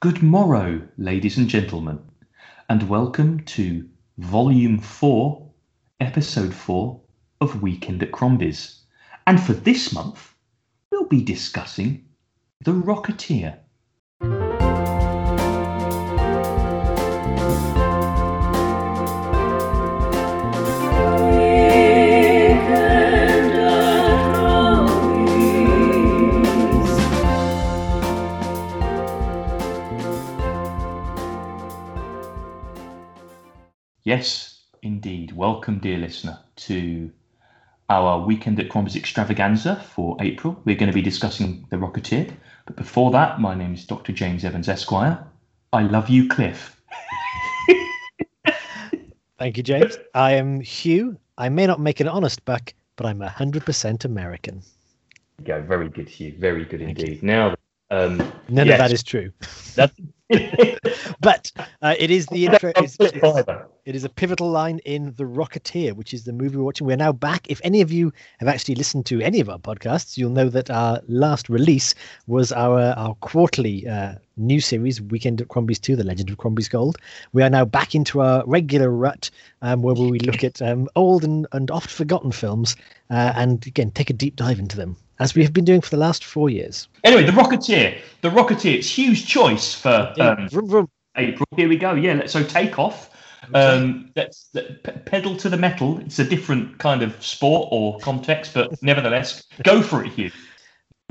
Good morrow, ladies and gentlemen, and welcome to Volume 4, Episode 4 of Weekend at Crombie's. And for this month, we'll be discussing The Rocketeer. Yes, indeed. Welcome, dear listener, to our Weekend at Crombie's extravaganza for April. We're going to be discussing The Rocketeer. But before that, my name is Dr. James Evans, Esquire. I love you, Cliff. Thank you, James. I am Hugh. I may not make an honest buck, but I'm 100% American. Go, very good, Hugh. Very good indeed. Now, um, None yes, of that is true. that's- But uh, it is the intro. I'll It's, it's- it is a pivotal line in The Rocketeer, which is the movie we're watching. We're now back. If any of you have actually listened to any of our podcasts, you'll know that our last release was our, our quarterly uh, new series, Weekend at Crombie's 2, The Legend of Crombie's Gold. We are now back into our regular rut um, where we look at um, old and, and oft forgotten films uh, and, again, take a deep dive into them, as we have been doing for the last four years. Anyway, The Rocketeer. The Rocketeer. It's huge choice for um, Vroom, vroom. April. Here we go. Yeah, let's so take off. Um, let's let, pedal to the metal. It's a different kind of sport or context, but nevertheless, go for it, Hugh.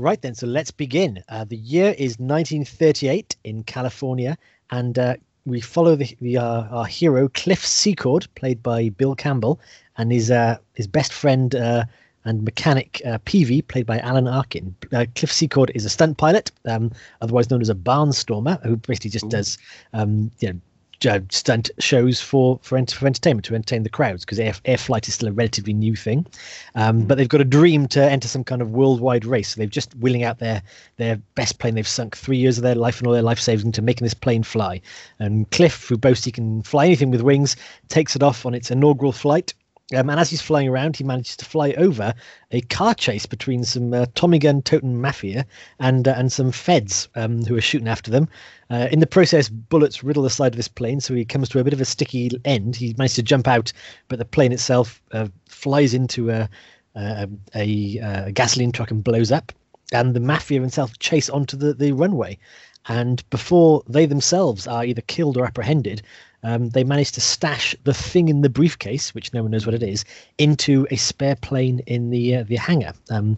Right then, so let's begin. Uh, the year is 1938 in California, and uh, we follow the, the uh, our hero Cliff Secord, played by Bill Campbell, and his uh, his best friend uh, and mechanic uh, Peevy, played by Alan Arkin. Uh, Cliff Secord is a stunt pilot, um, otherwise known as a barnstormer, who basically just Ooh. does um, you know uh, stunt shows for for, ent- for entertainment to entertain the crowds because air, air flight is still a relatively new thing. Um, but they've got a dream to enter some kind of worldwide race. So they've just willing out their their best plane they've sunk three years of their life and all their life savings into making this plane fly. And cliff who boasts he can fly anything with wings takes it off on its inaugural flight um, and as he's flying around, he manages to fly over a car chase between some uh, Tommy gun toting mafia and uh, and some feds um, who are shooting after them. Uh, in the process, bullets riddle the side of his plane, so he comes to a bit of a sticky end. He manages to jump out, but the plane itself uh, flies into a, a, a, a gasoline truck and blows up. And the mafia himself chase onto the, the runway. And before they themselves are either killed or apprehended, um, they manage to stash the thing in the briefcase, which no one knows what it is, into a spare plane in the uh, the hangar. Um,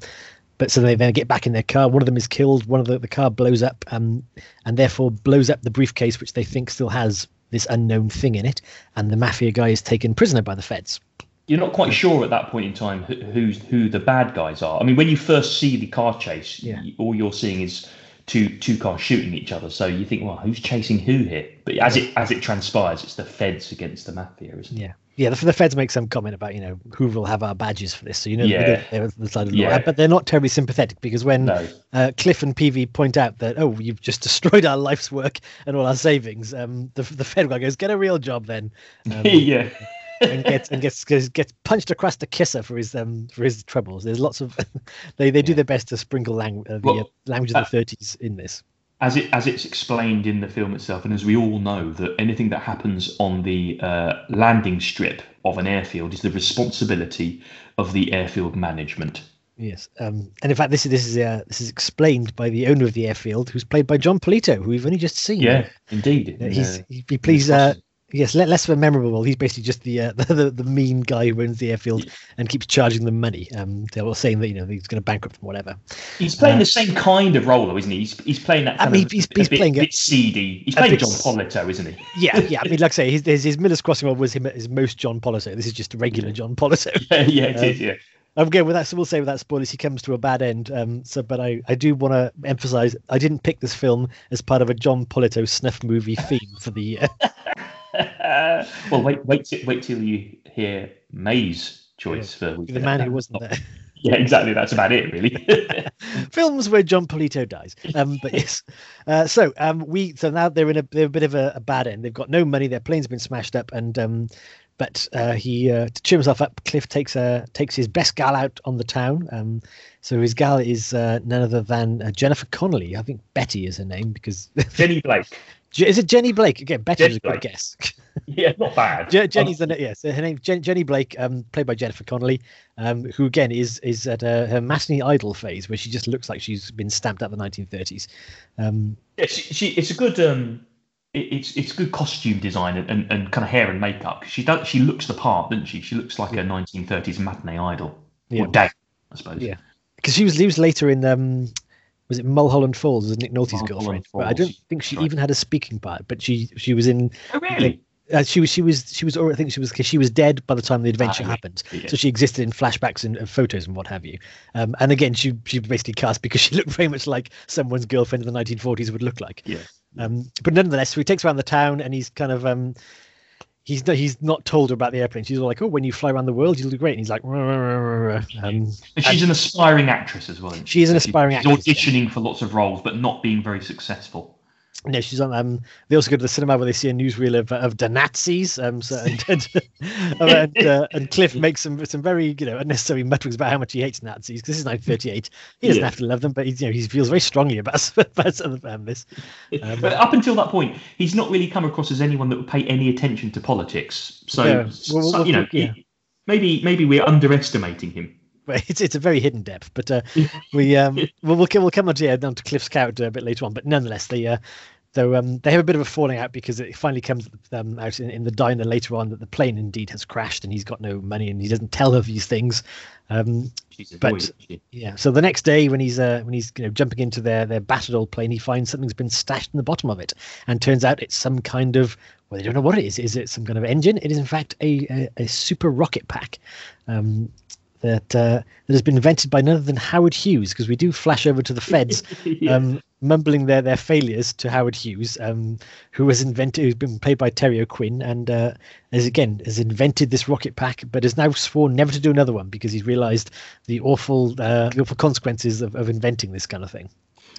but so they then get back in their car. One of them is killed. One of the, the car blows up, um, and therefore blows up the briefcase, which they think still has this unknown thing in it. And the mafia guy is taken prisoner by the feds. You're not quite sure at that point in time who, who's who the bad guys are. I mean, when you first see the car chase, Yeah. all you're seeing is two two cars shooting each other. So you think, well, who's chasing who here? But as it as it transpires, it's the feds against the mafia, isn't it? Yeah. Yeah, the, the feds make some comment about, you know, who will have our badges for this. So, you know, Yeah. they're, the side of the law. But they're not terribly sympathetic because when No. uh, Cliff and Peevy point out that, oh, you've just destroyed our life's work and all our savings, um, the, the Fed guy goes, get a real job then. Um, yeah. And gets and gets, gets gets punched across the kisser for his um for his troubles. There's lots of they they do Yeah. their best to sprinkle lang- uh, the Well, uh, language uh, of the 30s in this. as it as it's explained in the film itself, and as we all know, that anything that happens on the uh, landing strip of an airfield is the responsibility of the airfield management. Yes, um, and in fact, this is this is uh, this is explained by the owner of the airfield, who's played by Jon Polito, who we've only just seen. Yeah, indeed. Uh, he's uh, he, he plays uh, yes less of a memorable role. He's basically just the, uh, the the mean guy who owns the airfield and keeps charging them money. Um, they were saying that you know he's going to bankrupt them, whatever. he's playing uh, the same kind of role, though, isn't he? He's, he's playing that I mean, of he's- a he's bit, playing a- bit seedy. He's playing bit Jon Polito, isn't he? Yeah, yeah. I mean, like I say, his his, his Miller's Crossing role was him at his most Jon Polito. This is just regular Jon Polito. Yeah, yeah, it Um, is. Yeah. Again, with that, so we'll say without spoilers, he comes to a bad end. Um, so, but I, I do want to emphasize, I didn't pick this film as part of a Jon Polito snuff movie theme for the year. Well, wait, wait, till, wait till you hear May's choice for the man who wasn't there. Yeah, exactly. That's about it, really. Films where Jon Polito dies. Um, but yes. Uh, so um, we so now they're in a they're a bit of a, a bad end. They've got no money. Their plane's been smashed up, and um, but uh, he uh, to cheer himself up, Cliff takes uh, takes his best gal out on the town. Um, So his gal is uh, none other than uh, Jennifer Connelly. I think Betty is her name because Jenny Blake. Is it Jenny Blake again? Better was a good guess. Yeah, not bad. Je- Jenny's the yes. Her name Jen- Jenny Blake, um, played by Jennifer Connelly, um, who again is is at uh, her matinee idol phase where she just looks like she's been stamped out the 1930s. Um, Yeah, she, she it's a good um, it, it's it's good costume design and, and, and kind of hair and makeup. She does she looks the part, doesn't she? She looks like a 1930s matinee idol Yeah. or dad, I suppose. Yeah. because she was she was later in um, was it Mulholland Falls as Nick Nolte's girlfriend? But I don't think she right. even had a speaking part. But she she was in Oh, really? uh, she was she was she was I think she was she was dead by the time the adventure Ah, happened. yeah. So she existed in flashbacks and, and photos and what have you. Um, and again, she she was basically cast because she looked very much like someone's girlfriend in the 1940s would look like. Yeah. Um, but nonetheless, so he takes around the town and he's kind of um, he's not, he's not told her about the airplane. She's all like, "Oh, when you fly around the world, you'll do great." And he's like, "Rah, rah, rah, rah, rah." um, And she's an aspiring actress as well. She is an aspiring she's actress, yeah. auditioning for lots of roles, but not being very successful. No, she's on. Um, they also go to the cinema where they see a newsreel of of the Nazis. Um, so, and and, and, uh, and Cliff makes some some very you know unnecessary mutterings about how much he hates Nazis because this is 1938. He doesn't Yeah. have to love them, but he's, you know he feels very strongly about about some of um, this. Um, but up until that point, he's not really come across as anyone that would pay any attention to politics. So, Yeah. Well, so, well, you know, yeah. maybe maybe we're underestimating him. But it's it's a very hidden depth. But uh, we um we'll we'll, we'll come on to yeah, down to Cliff's character a bit later on. But nonetheless, they uh, though um they have a bit of a falling out because it finally comes um, out in, in the diner later on that the plane indeed has crashed and he's got no money and he doesn't tell her these things. Um, But- annoyed, yeah. So the next day when he's uh when he's you know jumping into their their battered old plane, he finds something's been stashed in the bottom of it, and turns out it's some kind of well they don't know what it is. Is it some kind of engine? It is in fact a a, a super rocket pack. Um, that uh, that has been invented by none other than Howard Hughes, because we do flash over to the feds, Yeah. um, mumbling their their failures to Howard Hughes, um, who has invented, who's been played by Terry O'Quinn, and uh, has again has invented this rocket pack, but has now sworn never to do another one because he's realised the awful uh, the awful consequences of, of inventing this kind of thing.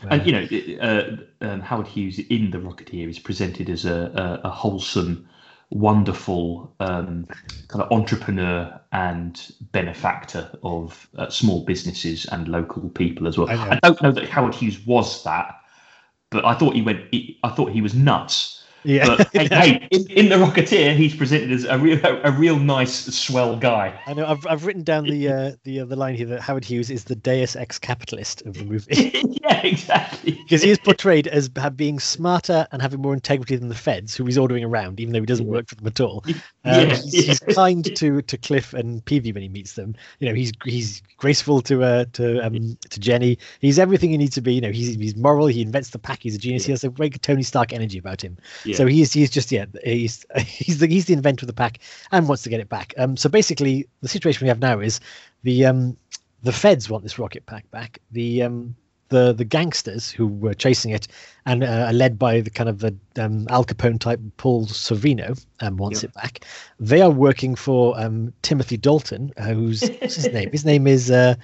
And you know, uh, um, Howard Hughes in the Rocketeer is presented as a, a, a wholesome, wonderful um, kind of entrepreneur and benefactor of uh, small businesses and local people as well. I. I, don't know that Howard Hughes was that, but I thought he went. I thought he was nuts. Yeah, But hey, hey in, in the Rocketeer, he's presented as a real, a, real nice, swell guy. I know. I've I've written down the uh, the uh, the line here that Howard Hughes is the Deus ex capitalist of the movie. yeah, exactly. because he is portrayed as being smarter and having more integrity than the feds, who he's ordering around, even though he doesn't work for them at all. Um, Yeah, he's, he's kind to to Cliff and Peevy when he meets them. You know, he's he's graceful to uh, to um to Jenny. He's everything he needs to be. You know, he's he's moral. He invents the pack. He's a genius. He has a good Tony Stark energy about him. Yeah. So he's he's just yeah he's he's the he's the inventor of the pack and wants to get it back. Um, so basically the situation we have now is the um the feds want this rocket pack back. The um the the gangsters who were chasing it and uh, are led by the kind of the um, Al Capone type Paul Sorvino um, wants Yeah. it back. They are working for um, Timothy Dalton, uh, who's what's his name? His name is uh,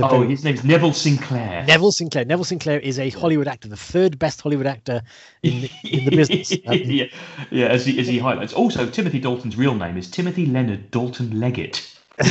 Oh, very- his name's Neville Sinclair. Neville Sinclair. Neville Sinclair is a Hollywood actor, the third best Hollywood actor in in the business. Um, yeah, yeah. As he, as he highlights, also Timothy Dalton's real name is Timothy Leonard Dalton Leggett.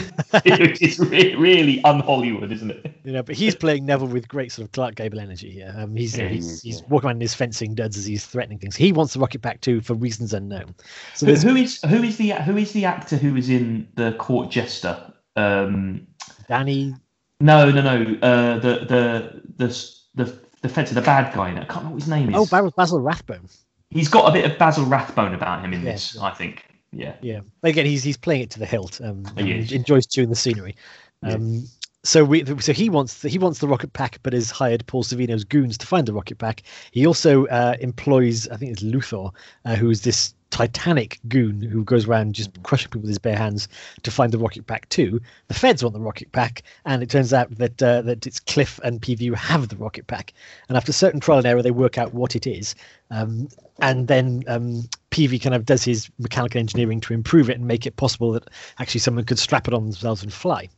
it's re- really un-Hollywood, isn't it? you know, but he's playing Neville with great sort of Clark Gable energy here. Um, he's Yeah, he he's, is, he's yeah. walking around in his fencing duds as he's threatening things. He wants the rocket back too for reasons unknown. So Who, who is who is the who is the actor who is in the Court Jester? Um, Danny. No, no, no. Uh, the the the the the feds the bad guy in it. I can't remember what his name is. Oh, Basil, Basil Rathbone. He's got a bit of Basil Rathbone about him in Yeah, this. I think. Yeah. Yeah, again, he's he's playing it to the hilt. Um, He enjoys chewing the scenery. Yeah. Um, so we so he wants the, he wants the rocket pack, but has hired Paul Sorvino's goons to find the rocket pack. He also uh, employs, I think it's Luthor, uh, who is this titanic goon who goes around just crushing people with his bare hands to find the rocket pack too. The feds want the rocket pack, and it turns out that uh, that it's Cliff and Peevy have the rocket pack. And after certain trial and error, they work out what it is. Um, and then um, Peevy kind of does his mechanical engineering to improve it and make it possible that actually someone could strap it on themselves and fly.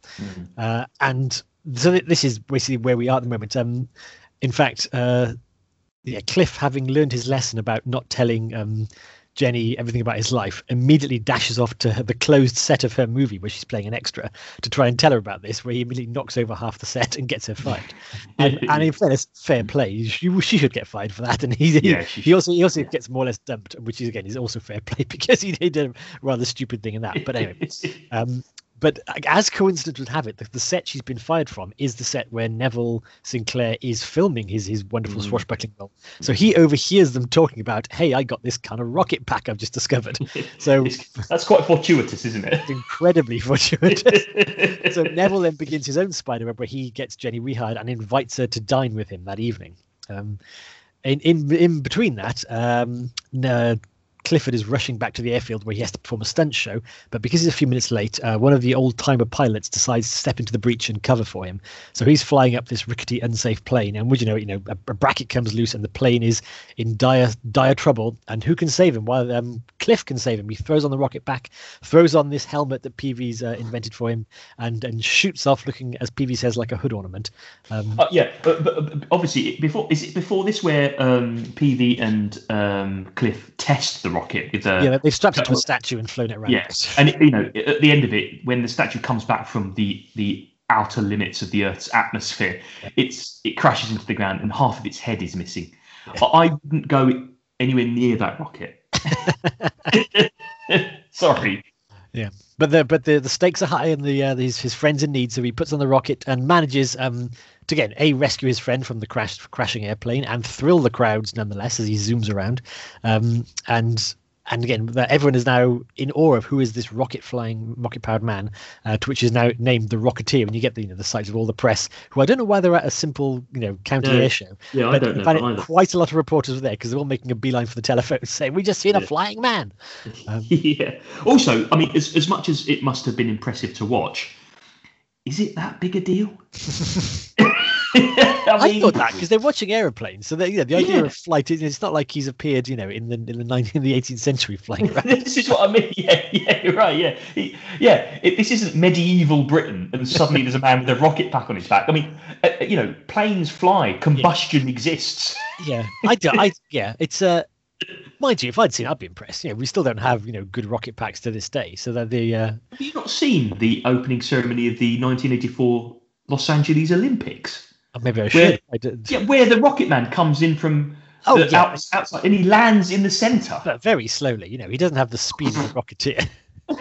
Uh, and so th- this is basically where we are at the moment. Um, in fact, uh, yeah, Cliff, having learned his lesson about not telling um, Jenny everything about his life, immediately dashes off to the closed set of her movie where she's playing an extra to try and tell her about this, where he immediately knocks over half the set and gets her fired. and, and in fairness, fair play. She, she should get fired for that. And he, yeah, he, he also he also gets more or less dumped, which is again is also fair play because he did a rather stupid thing in that. But anyway, um, but as coincidence would have it, the, the, set she's been fired from is the set where Neville Sinclair is filming his his wonderful mm. swashbuckling role. So he overhears them talking about, "Hey, I got this kind of rocket pack I've just discovered." So that's quite fortuitous, isn't it? incredibly fortuitous. so Neville then begins his own spider web where he gets Jenny rehired and invites her to dine with him that evening. Um, in in in between that, um, Clifford is rushing back to the airfield where he has to perform a stunt show, but because he's a few minutes late, uh, one of the old timer pilots decides to step into the breach and cover for him. So he's flying up this rickety, unsafe plane, and would you know, you know, a, a, bracket comes loose and the plane is in dire dire trouble. And who can save him? Well, um, Cliff can save him. He throws on the rocket pack, throws on this helmet that Peevy's uh, invented for him, and and shoots off, looking as Peevy says, like a hood ornament. Um, uh, yeah, but, but, obviously, before is it before this where um, Peevy and um, Cliff test the rocket. With a, yeah, they've strapped it to a statue and flown it around. Yes, and it, you know, at the end of it, when the statue comes back from the the outer limits of the Earth's atmosphere, yeah. it's it crashes into the ground and half of its head is missing. Yeah. I wouldn't go anywhere near that rocket. Sorry. Yeah, but the but the, the stakes are high, and the uh, his his friends in need, so he puts on the rocket and manages um to again a rescue his friend from the crash crashing airplane and thrill the crowds nonetheless as he zooms around, um and and again, everyone is now in awe of who is this rocket flying, rocket powered man, uh, to which is now named the Rocketeer. And you get the you know the sights of all the press, who I don't know why they're at a simple you know county air show. Yeah, I don't know. either. quite a lot of reporters were there because they're all making a beeline for the telephone, saying, "We just seen a flying man." Um, yeah. Also, I mean, as as much as it must have been impressive to watch, is it that big a deal? I, mean, I, thought that because they're watching aeroplanes, so yeah, the idea yeah. of flight is it's not like he's appeared, you know, in the in the 19, in the 18th century flying around. this is what I mean. Yeah, yeah, you're right. Yeah, yeah. It, this isn't medieval Britain, and suddenly there's a man with a rocket pack on his back. I mean, uh, uh you know, planes fly, combustion yeah. exists. Yeah, I do. I yeah, it's uh mind you, if I'd seen, I'd be impressed. You know, we still don't have you know good rocket packs to this day. So that the uh... have you not seen the opening ceremony of the 1984 Los Angeles Olympics? Oh, maybe I should. I did. Yeah, where the Rocket Man comes in from oh, yeah. Out, outside and he lands in the centre. But very slowly, you know, he doesn't have the speed of a Rocketeer.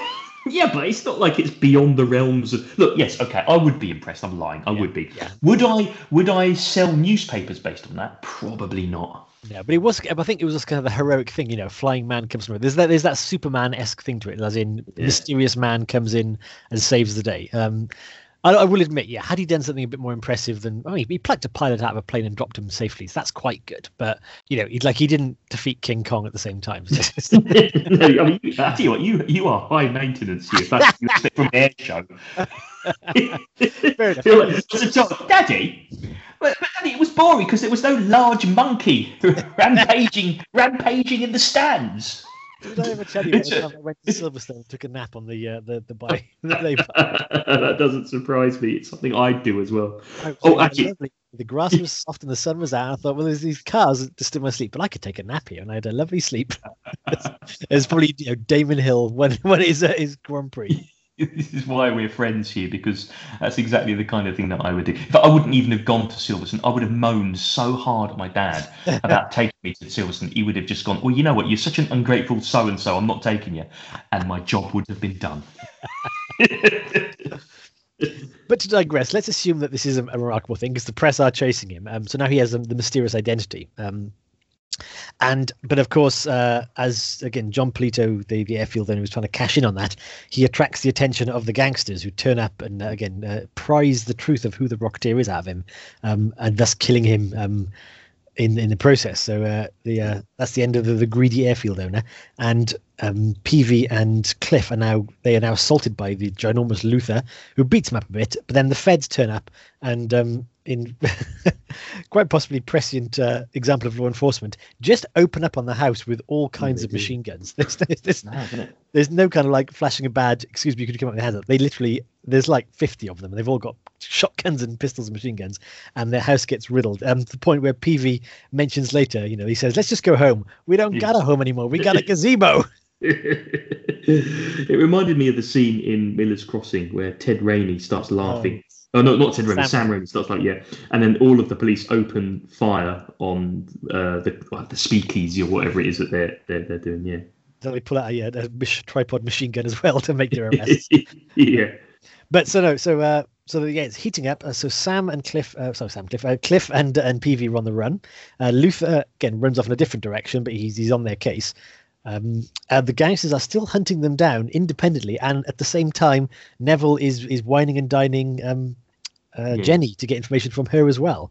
yeah, but it's not like it's beyond the realms of. Look, yes, okay, I would be impressed. I'm lying. I yeah, would be. Yeah. Would I? Would I sell newspapers based on that? Probably not. Yeah, but it was. I think it was just kind of the heroic thing, you know. Flying man comes from. There's that. There's that Superman esque thing to it, as in yeah. mysterious man comes in and saves the day. Um, I, I, will admit, yeah, had he done something a bit more impressive than, I mean, he plucked a pilot out of a plane and dropped him safely. So that's quite good. But you know, he like he didn't defeat King Kong at the same time. no, I mean, I tell you what, you you are high maintenance here. That's from air show. Fair enough. Daddy, but, but Daddy, it was boring because there was no large monkey rampaging rampaging in the stands. Did I ever tell you I went to Silverstone and took a nap on the uh, the the bike? that doesn't surprise me. It's something I'd do as well. Oh, actually, lovely. the grass was soft and the sun was out. I thought, well, there's these cars disturb my sleep, but I could take a nap here, and I had a lovely sleep. it's probably you know Damon Hill when when his uh, his Grand Prix. This is why we're friends here because that's exactly the kind of thing that I would do. But I wouldn't even have gone to Silverstone. I would have moaned so hard at my dad about taking me to Silverstone. He would have just gone, "Well, you know what? You're such an ungrateful so and so. I'm not taking you," and my job would have been done. but to digress, let's assume that this is a, a remarkable thing because the press are chasing him. Um, so now he has um, the mysterious identity. Um, and but of course, uh, as again Jon Polito, the, the airfield owner, was trying to cash in on that, he attracts the attention of the gangsters who turn up and uh, again uh, prize the truth of who the Rocketeer is out of him, um, and thus killing him um, in in the process. So uh, the uh, that's the end of the, the, greedy airfield owner, and um, Peevy and Cliff are now they are now assaulted by the ginormous Luther, who beats them up a bit. But then the feds turn up, and um, in quite possibly prescient uh, example of law enforcement, just open up on the house with all kinds of machine guns. There's, there's, there's, Mad, there's no kind of like flashing a badge. excuse me, you could come up with your hands up. They literally there's like 50 of them, and they've all got shotguns and pistols and machine guns, and their house gets riddled. Um, to the point where Peevy mentions later, you know, he says, "Let's just go home. We don't Yeah. got a home anymore. We got a gazebo." it reminded me of the scene in Miller's Crossing where Ted Raimi starts laughing. Oh, no, not Ted Raimi. Sam Sam, Raimi starts like yeah, and then all of the police open fire on uh, the well, the speakeasy or whatever it is that they're they're, they're doing. Yeah, So they pull out a, a, tripod machine gun as well to make their arrest. yeah, but so no, so uh, so yeah, it's heating up. Uh, so Sam and Cliff, uh, sorry, Sam Cliff, uh, Cliff and and Peevy are on the run. Uh, Luther again runs off in a different direction, but he's he's on their case. Um, uh, the gangsters are still hunting them down independently, and at the same time, Neville is is wining and dining um, uh, Yeah. Jenny to get information from her as well.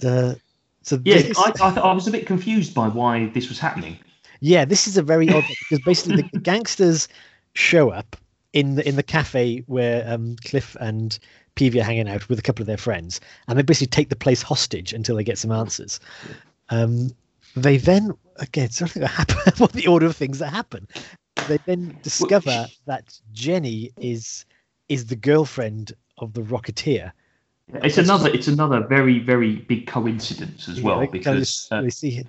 The so yeah. this- I, I, I was a bit confused by why this was happening. Yeah, this is a very odd because basically the gangsters show up in the in the cafe where um, Cliff and Peevy are hanging out with a couple of their friends, and they basically take the place hostage until they get some answers. Um, they then again something that happen. what the order of things that happen? They then discover that Jenny is is the girlfriend of the Rocketeer. It's another it's another very very big coincidence as well they, because just- uh, they see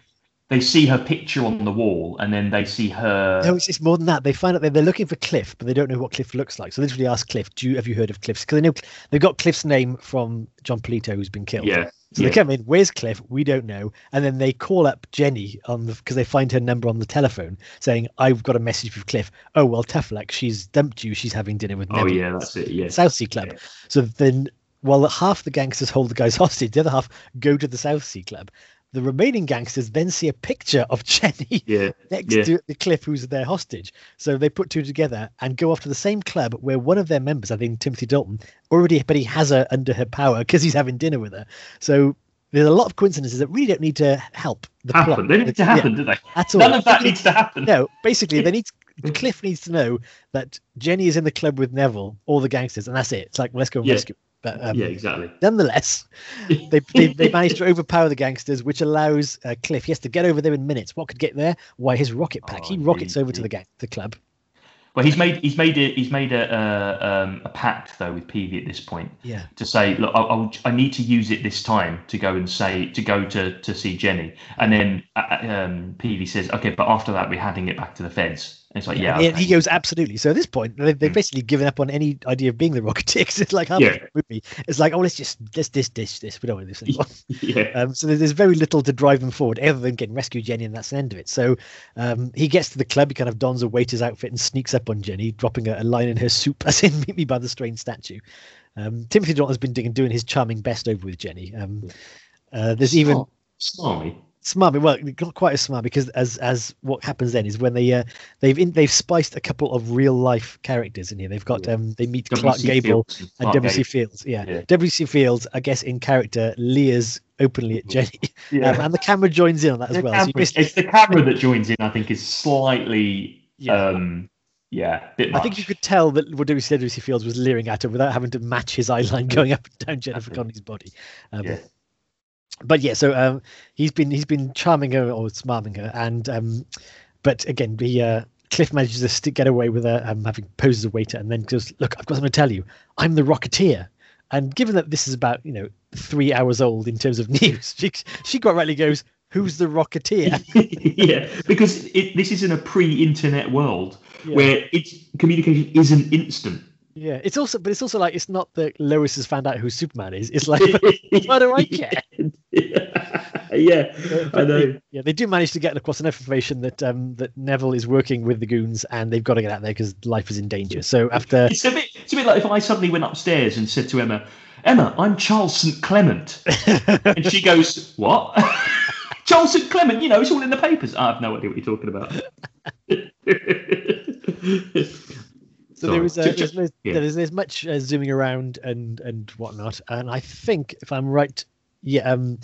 they see her picture on the wall and then they see her. No, it's, it's more than that. They find out that they're looking for Cliff, but they don't know what Cliff looks like. So they literally ask Cliff, "Do you have you heard of Cliff?" Because they know they've got Cliff's name from Jon Polito, who's been killed. yeah, So yeah. they come in. Where's Cliff? We don't know. And then they call up Jenny on the because they find her number on the telephone, saying, "I've got a message for Cliff." Oh well, tough luck. She's dumped you. She's having dinner with. Oh yeah, that's it. Yeah, South Sea Club. Yeah. So then, while half the gangsters hold the guys hostage, the other half go to the South Sea Club. The remaining gangsters then see a picture of Jenny yeah, next Yeah. to the cliff who's their hostage. So they put two together and go off to the same club where one of their members, I think Timothy Dalton, already, but he has her under her power because he's having dinner with her. So there's a lot of coincidences that really don't need to help the happen. plot. They need to Yeah, happen, do they? at all. None of that needs to happen. no, basically, they need Cliff needs to know that Jenny is in the club with Neville, all the gangsters, and that's it. It's like let's go and Yeah. rescue. But um, yeah, exactly. nonetheless, they, they they managed to overpower the gangsters, which allows uh, Cliff. He has to get over there in minutes. What could get there? Why his rocket pack? Oh, he rockets indeed, over to the gang, the club. Well, he's made he's made a he's made a uh, um, a pact though with Peevy at this point Yeah, to say, look, I'll, I'll, I need to use it this time to go and say to go to to see Jenny, and then uh, um, Peevy says, okay, but after that we're handing it back to the feds. And it's like, yeah, And okay. he goes absolutely. So at this point, they, they've Mm. basically given up on any idea of being the Rocketeer 'cause it's like Yeah. movie. It's like, oh, let's just let's this this this. We don't want this anymore. yeah, Um, so there's, very little to drive them forward other than getting rescue Jenny, and that's the end of it. So um, he gets to the club, he kind of dons a waiter's outfit and sneaks up on Jenny, dropping a, a line in her soup, as in meet me by the strange statue. Um, Timothy Dalton has been doing, doing his charming best over with Jenny. Um, uh, there's even smarmy. smarmy. Well, not quite as smart because as as what happens then is when they uh, they've in, they've spiced a couple of real life characters in here. They've got um, they meet Clark W.C. Gable Fields and Clark W.C. Fields. Yeah. Yeah. W.C. Fields, I guess in character, leers openly at Jenny, Yeah. um, and the camera joins in on that as The well. Camera- basically- it's the camera that joins in. I think is slightly, Yeah. um, yeah, bit I think you could tell that what W.C. Fields was leering at her without having to match his eye line going up and down Jennifer. Connelly's body. Um, Yeah. But yeah, so um, he's been he's been charming her or smarming her, and um, but again, the uh, Cliff manages to get away with her um, having poses a waiter, and then goes, "Look, I've got something to tell you. I'm the Rocketeer." And given that this is about you know three hours old in terms of news, she she quite rightly goes, "Who's the Rocketeer?" yeah, because it, this is in a pre-internet world Yeah. where it's communication isn't instant. Yeah, it's also, but it's also like it's not that Lois has found out who Superman is. It's like, why do I care? yeah, I know. They, yeah, they do manage to get across enough information that um that Neville is working with the goons and they've got to get out there because life is in danger. So after It's a bit. It's a bit like if I suddenly went upstairs and said to Emma, "Emma, I'm Charles St Clement," and she goes, "What?" Charles St Clement. You know, it's all in the papers. I have no idea what you're talking about. So there is Sorry. uh, there's, there's, yeah. there's there's much uh, zooming around and and whatnot, and I think if I'm right, yeah, um,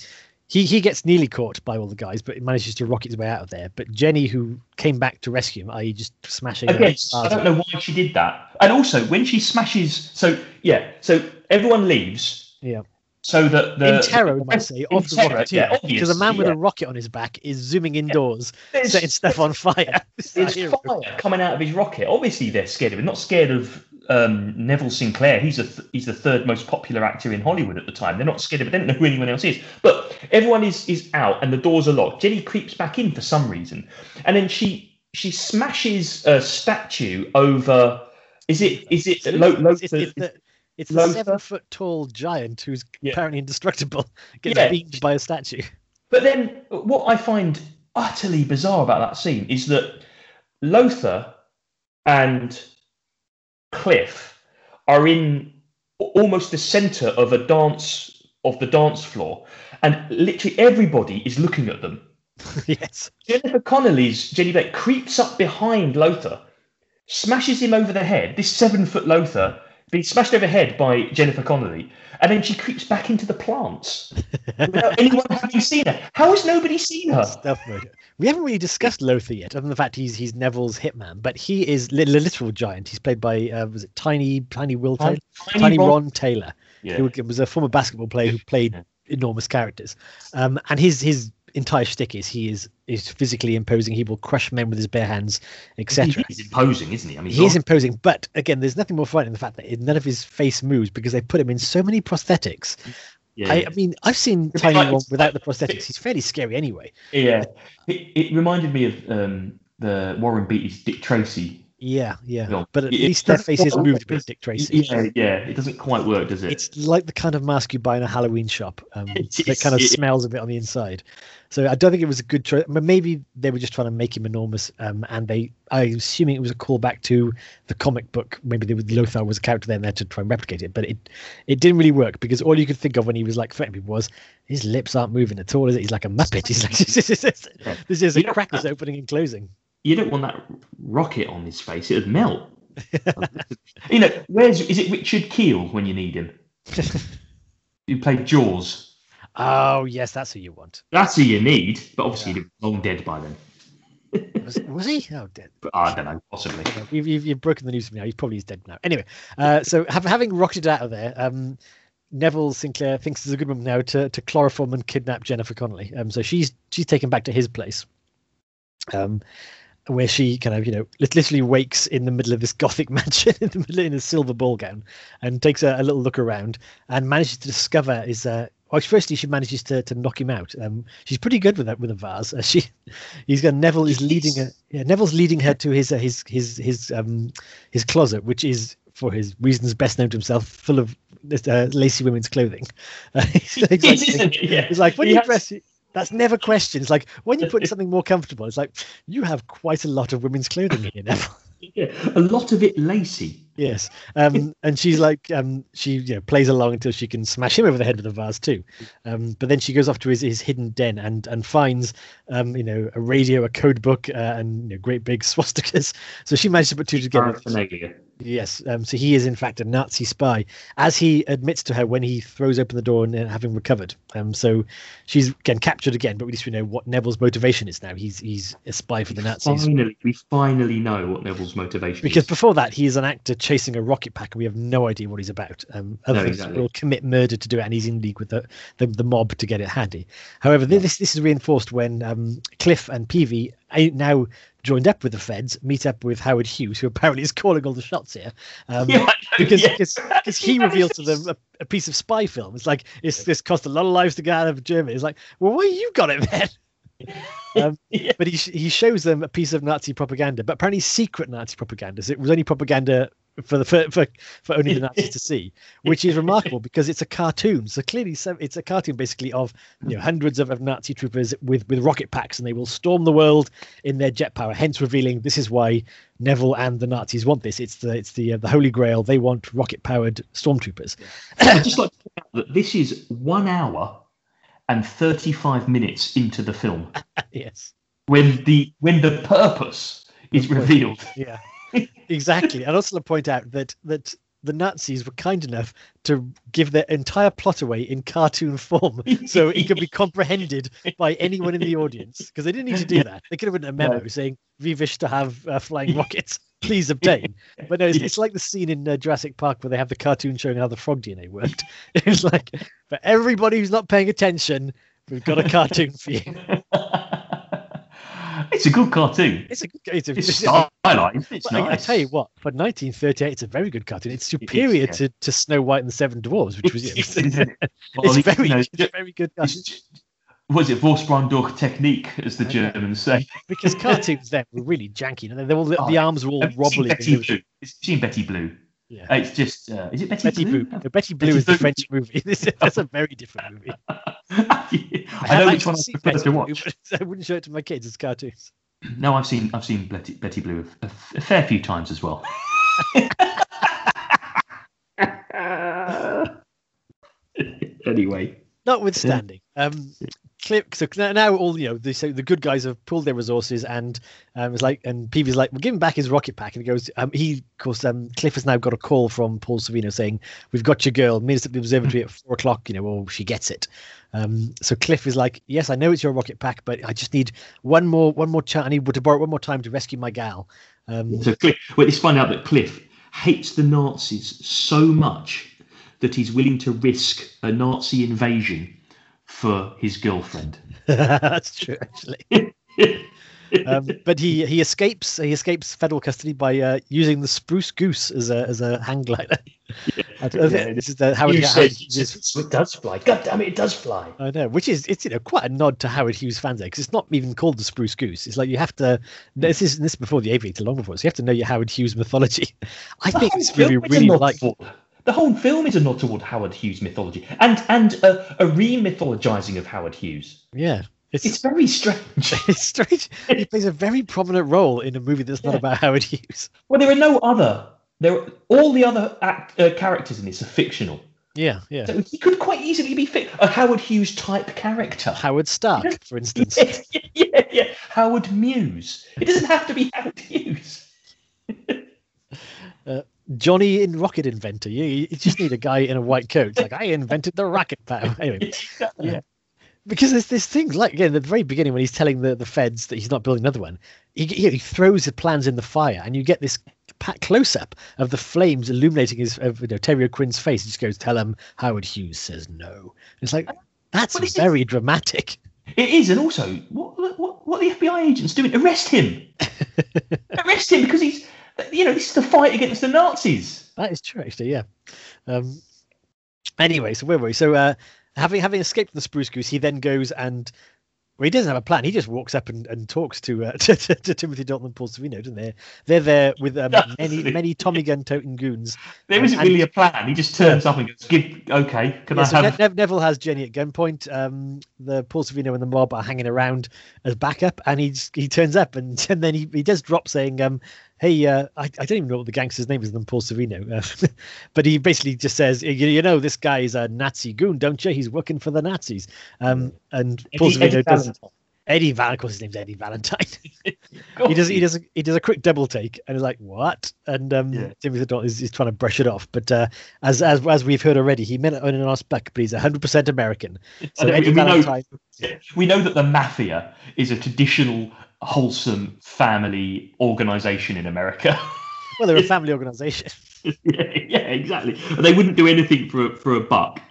he he gets nearly caught by all the guys, but manages to rocket his way out of there. But Jenny, who came back to rescue him, i.e., just smashing. Again, I don't know why she did that. And also, when she smashes, so yeah, so everyone leaves. Yeah. So that the in terror, I say, of the terror, rocketeer, yeah, because a man with yeah. a rocket on his back is zooming indoors, There's- setting stuff on fire. There's fire coming out of his rocket. Obviously, they're scared of him. Not scared of um, Neville Sinclair. He's a th- he's the third most popular actor in Hollywood at the time. They're not scared of it. They don't know who anyone else is. But everyone is is out, and the doors are locked. Jenny creeps back in for some reason, and then she she smashes a statue over. Is it is it Lo- Lo- it's, it's, it's the, it's Lothar? seven foot tall giant who's Yeah. apparently indestructible gets Yeah. beamed by a statue. But then, what I find utterly bizarre about that scene is that Lothar and Cliff are in almost the center of a dance of the dance floor, and literally everybody is looking at them. yes. Jennifer Connelly's Jenny Blake creeps up behind Lothar, smashes him over the head. This seven foot Lothar being smashed over head by Jennifer Connelly, and then she creeps back into the plants without anyone having seen her. How has nobody seen her? Murder. We haven't really discussed Lothar yet, other than the fact he's he's Neville's hitman, but he is li- the literal giant. He's played by uh, was it Tiny Tiny Will Taylor? Tiny Tiny Ron- Ron Taylor. Yeah. who was a former basketball player who played Yeah. enormous characters. Um, and his his entire shtick is he is is physically imposing. He will crush men with his bare hands, etc. He's imposing, isn't he? I mean, He is imposing, but again, there's nothing more frightening than the fact that none of his face moves because they put him in so many prosthetics. yeah, I, I mean, I've seen Tiny like- Ron without the prosthetics. He's fairly scary anyway. yeah. It, it reminded me of um, the Warren Beatty's Dick Tracy. Yeah, yeah. No, But at it- least their faces moved a bit, Dick Tracy. Yeah, yeah. It doesn't quite work, does it? It's like the kind of mask you buy in a Halloween shop. Um, It that is, kind of smells a bit on the inside. So I don't think it was a good choice. Maybe they were just trying to make him enormous, um, and they. I'm assuming it was a callback to the comic book. Maybe they, would- Lothar was a character there, and they had to try and replicate it, but it it didn't really work because all you could think of when he was like threatening people was his lips aren't moving at all. Is it? He's like a muppet. He's like this is a You know- crackers opening and closing. You don't want that rocket on his face; it'd melt. you know, where's is it Richard Kiel when you need him? Who played Jaws? Oh yes, that's who you want. That's who you need, but obviously he'd long dead by then. Was, was he? Oh, dead. But I don't know, possibly. You've, you've, you've broken the news for me now. He's probably is dead now. Anyway, uh, so have, having rocketed out of there, um, Neville Sinclair thinks it's a good moment now to, to chloroform and kidnap Jennifer Connelly. Um, so she's she's taken back to his place, um, where she kind of you know literally wakes in the middle of this gothic mansion in the middle in a silver ball gown, and takes a, a little look around and manages to discover is uh, well, firstly, she manages to, to knock him out. Um, she's pretty good with that with a vase. Uh, she, he's got Neville is leading her. Yeah, Neville's leading her to his uh, his his his um his closet, which is for his reasons best known to himself, full of uh, lacy women's clothing. Uh, he's, he's like, Isn't it? Yeah. it's like when He you has- dress. That's never questioned. It's like when you put something more comfortable. It's like you have quite a lot of women's clothing here, Neville. Yeah, a lot of it lacy. Yes, um, and she's like, um, she you know, plays along until she can smash him over the head with a vase too. Um, but then she goes off to his, his hidden den and and finds, um, you know, a radio, a code book, uh, and you know, great big swastikas. So she managed to put two together. Yes, um, so he is in fact a Nazi spy, as he admits to her when he throws open the door and uh, having recovered. Um, so she's again captured again, but we just we know what Neville's motivation is now. He's he's a spy for the Nazis. Finally, we finally know what Neville's motivation is. Because is. before that, he is an actor chasing a rocket pack, and we have no idea what he's about. Um, other No, exactly. will commit murder to do it, and he's in league with the, the, the mob to get it handy. However, this this is reinforced when um, Cliff and Peevy, uh, now joined up with the feds, meet up with Howard Hughes, who apparently is calling all the shots here. Um, Yeah, because because, he reveals to them a, a piece of spy film. It's like it's this cost a lot of lives to get out of Germany. It's like, well, where you got it man? Um, Yeah. But he he shows them a piece of Nazi propaganda, but apparently secret Nazi propaganda. So it was only propaganda for the for for, for only the Nazis to see, which is remarkable because it's a cartoon. So clearly, it's a cartoon basically of you know hundreds of, of Nazi troopers with with rocket packs, and they will storm the world in their jet power. Hence, revealing this is why Neville and the Nazis want this. It's the it's the uh, the Holy Grail. They want rocket powered stormtroopers. I'd just like to point out that this is one hour and 35 minutes into the film yes. when the when the purpose is revealed. Yeah, exactly. I'd also to point out that that the Nazis were kind enough to give their entire plot away in cartoon form so it could be comprehended by anyone in the audience. Because they didn't need to do that. They could have written a memo No. saying, We wish to have uh, flying rockets. Please obtain. But no, it's, it's like the scene in uh, Jurassic Park where they have the cartoon showing how the frog DNA worked. It's like, for everybody who's not paying attention, we've got a cartoon for you. it's a good cartoon. It's a, it's a, It's it's a- stylized. It's Well, I, I tell you what, for 1938, it's a very good cartoon. It's superior yeah. to, to Snow White and the Seven Dwarfs, which was It's- it's, it? Well, you very, know, it's a very good was it Vorsprung durch Technik, as the. Germans say? because cartoons then were really janky. You they all, the, Oh, the arms were all wobbly. and Betty Blue? You seen Betty Blue? Yeah. Uh, It's just, uh, is it Betty, Betty Blue? Blue. No, Betty Blue Betty is the French movie. This That's a very different movie. I know which one I prefer Betty to watch. but I wouldn't show it to my kids as cartoons. No, I've seen I've seen Betty, Betty Blue a, a, a fair few times as well. anyway, Notwithstanding, um, Cliff, so now- now all you know, the, so the good guys have pulled their resources, and um, it's like, and Peevy's like, "We'll give him back his rocket pack," and he goes, um, he, of course, um, Cliff has now got a call from Paul Sorvino saying, "We've got your girl, meet us at the observatory at four o'clock," you know, or she gets it. Um, so Cliff is like, "Yes, I know it's your rocket pack, but I just need one more, one more chance. I need to borrow one more time to rescue my gal." Um, so Cliff, well, let's find out that Cliff hates the Nazis so much that he's willing to risk a Nazi invasion for his girlfriend. That's true, actually. um, but he he escapes he escapes federal custody by uh, using the spruce goose as a as a hang glider. Don't- Yeah, this is the Howard, you Howard said Hughes- it does fly. God damn it, it does fly. I know, which is it's you know quite a nod to Howard Hughes fans there because it's not even called the spruce goose. It's like you have to. This is this is before the aviator, long before, so you have to know your Howard Hughes mythology. I think whole this movie film is a really like. The whole film is a nod toward Howard Hughes mythology and and a, a re-mythologizing of Howard Hughes. Yeah, it's It's very strange. it's strange. He plays a very prominent role in a movie that's not Yeah. about Howard Hughes. well, there are no other. There, are, all the other act, uh, characters in this are fictional. Yeah, yeah. So he could quite easily be fi- a Howard Hughes type character. Howard Stark, for instance. Yeah, yeah, yeah. Howard Muse. It doesn't have to be Howard Hughes. Johnny in Rocket Inventor. You, you just need a guy in a white coat. It's like I invented the rocket power. Anyway, yeah. because there's this thing like again at the very beginning when he's telling the, the feds that he's not building another one, he, he throws the plans in the fire, and you get this close up of the flames illuminating his of, you know, Terry O'Quinn's face. He just goes, "Tell him Howard Hughes says no." It's like that's it? very dramatic. It is, and also, what what what are the FBI agents doing? Arrest him! Arrest him because he's, you know, this is the fight against the Nazis. That is true, actually. Yeah. Um, anyway, so where were we? So, uh, having having escaped from the Spruce Goose, he then goes and well, he doesn't have a plan. He just walks up and, and talks to, uh, to, to to Timothy Dalton and Paul Sorvino, don't they? They're there with um, many many Tommy gun toting goons. There isn't And- really a plan. He just turns up and goes, "Give, okay, can Yeah, I so have?" Ne- Nev- Neville has Jenny at gunpoint. Um, the Paul Sorvino and the mob are hanging around as backup, and he he turns up, and, and then he, he does drop saying, um, "Hey, uh, I, I don't even know what the gangster's name is than Paul Sorvino, uh, but he basically just says, you, you know, this guy is a Nazi goon, don't you? He's working for the Nazis." Um, and Paul Eddie- Sorvino Eddie does Valentine. Eddie Val, of course, his name's Eddie Valentine. He does he does a, he does a quick double take and is like what and um Yeah. timothy Dalton is, is trying to brush it off but uh as as as we've heard already he meant it on an honest buck but he's 100% american so know, eddie we know- valentine We know that the mafia is a traditional, wholesome family organization in America. well they're a family organization yeah, yeah, exactly. They wouldn't do anything for a- for a buck.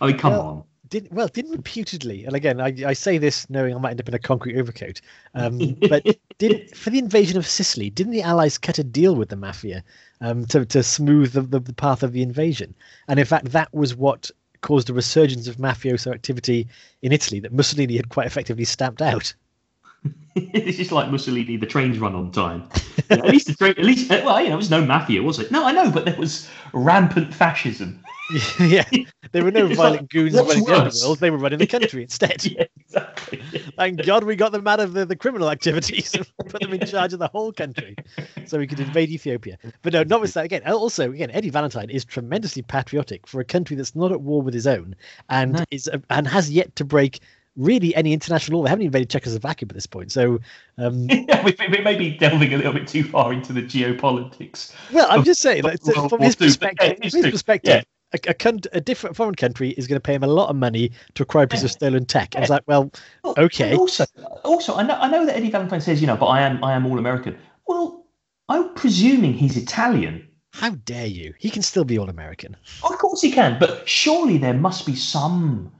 I mean, come Well, on. didn't well didn't reputedly and again I, I say this knowing i might end up in a concrete overcoat um but did for the invasion of sicily didn't the allies cut a deal with the mafia um to, to smooth the, the, the path of the invasion and in fact that was what caused a resurgence of mafioso activity in italy that mussolini had quite effectively stamped out it's just like Mussolini. The trains run on time. Yeah, at least the train. At least, well, you know, there was no mafia, was it? No, I know, but there was rampant fascism. yeah there were no violent like, goons running the world; they were running the country instead yeah, exactly. Thank God we got them out of the, the criminal activities and put them in charge of the whole country so we could invade Ethiopia. But no, not with that again, also, again, Eddie Valentine is tremendously patriotic for a country that's not at war with his own and No. is and has yet to break really any international law. They haven't invaded Czechoslovakia at this point. So um, yeah, we, we may be delving a little bit too far into the geopolitics. Well, I'm just saying, like, from his perspective, yeah, from his perspective, yeah. a, a, a, different foreign country is going to pay him a lot of money to acquire a piece of stolen tech. And it's like, well, okay. Also, also, I know, I know that Eddie Valentine says, you know, but I am, I am all American. Well, I'm presuming he's Italian. How dare you? He can still be all American. Of course he can, but surely there must be some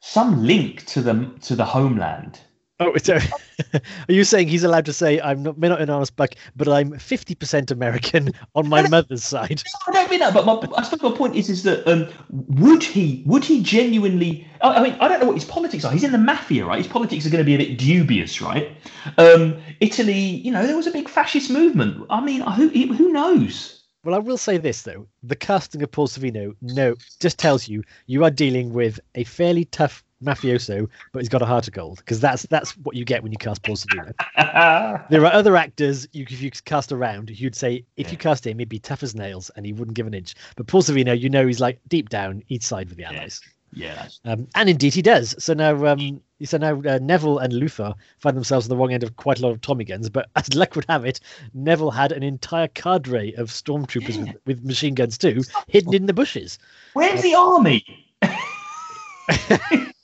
some link to the to the homeland. Oh, so are you saying he's allowed to say I'm not, not an honest buck, but I'm 50% American on my mother's side? No, I don't mean that. But my, I suppose my point is, is that um, would he would he genuinely? I mean, I don't know what his politics are. He's in the mafia, right? His politics are going to be a bit dubious, right? Um, Italy, you know, there was a big fascist movement. I mean, who who knows? Well, I will say this though: the casting of Paul Sorvino, no, just tells you you are dealing with a fairly tough mafioso, but he's got a heart of gold because that's that's what you get when you cast Paul Sorvino. there are other actors you if you cast around, you'd say if you cast him, he'd be tough as nails and he wouldn't give an inch. But Paul Sorvino, you know, he's like deep down, he'd side with the Allies. Yeah. Um, and indeed he does. So now, um, so now uh, Neville and Luther find themselves on the wrong end of quite a lot of Tommy guns. But as luck would have it, Neville had an entire cadre of stormtroopers yeah. with, with, machine guns too, hidden in the bushes. Where's uh, the army?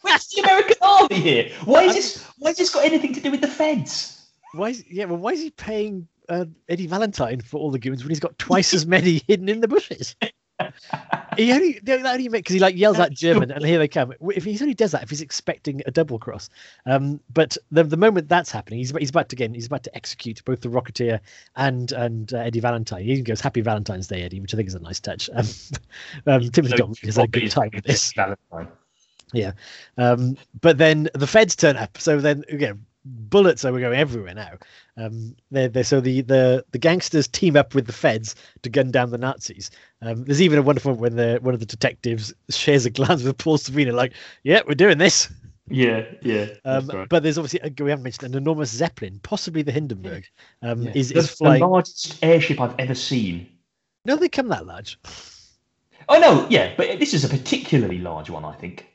Where's the American army here? Why is this? Why has this got anything to do with the feds? Why? Is, yeah, well, why is he paying uh, Eddie Valentine for all the goons when he's got twice as many hidden in the bushes? He only that only because he like yells out German and here they come. If he only does that if he's expecting a double cross, um, but the the moment that's happening, he's he's about to again he's about to execute both the Rocketeer and and uh, Eddie Valentine. He even goes Happy Valentine's Day, Eddie, which I think is a nice touch. Um, um, Timothy Dalton has had a good time with this. Valentine. Yeah, um, but then the feds turn up. So then again, bullets are going everywhere now. Um, they're, they're, so the, the the gangsters team up with the feds to gun down the Nazis. Um, there's even a wonderful when the one of the detectives shares a glance with Paul Sorvino, like, "Yeah, we're doing this." Yeah, yeah. Um, right. But there's obviously we haven't mentioned an enormous Zeppelin, possibly the Hindenburg, um, yeah. is, is flying. The largest airship I've ever seen. No, they come that large. Oh no, yeah, but this is a particularly large one, I think.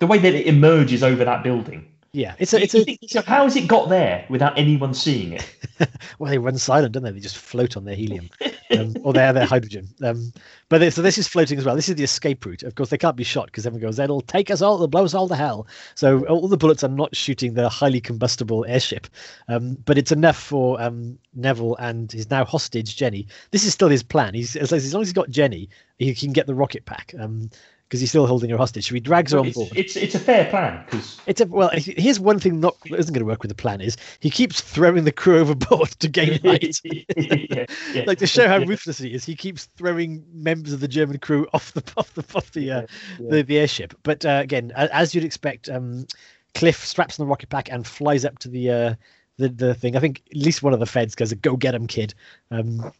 The way that it emerges over that building. Yeah, it's a, it's a. So how has it got there without anyone seeing it? well, they run silent, don't they? They just float on their helium, um, or their their hydrogen. Um, but they, so this is floating as well. This is the escape route. Of course, they can't be shot because everyone goes, "It'll take us all, it'll blow us all to hell." So all the bullets are not shooting the highly combustible airship, um, but it's enough for um, Neville and his now hostage Jenny. This is still his plan. He's as long as he's got Jenny, he can get the rocket pack. Um, because he's still holding her hostage. So he drags her on board. It's, it's a fair plan because it's a well. Here's one thing not isn't going to work with the plan is he keeps throwing the crew overboard to gain height. yeah, yeah, like to show how ruthless he is, he keeps throwing members of the German crew off the off the off the uh, yeah, the, the, airship. But uh, again, as you'd expect, um, Cliff straps on the rocket pack and flies up to the uh, the the thing. I think at least one of the feds goes, "Go get him, kid." Um,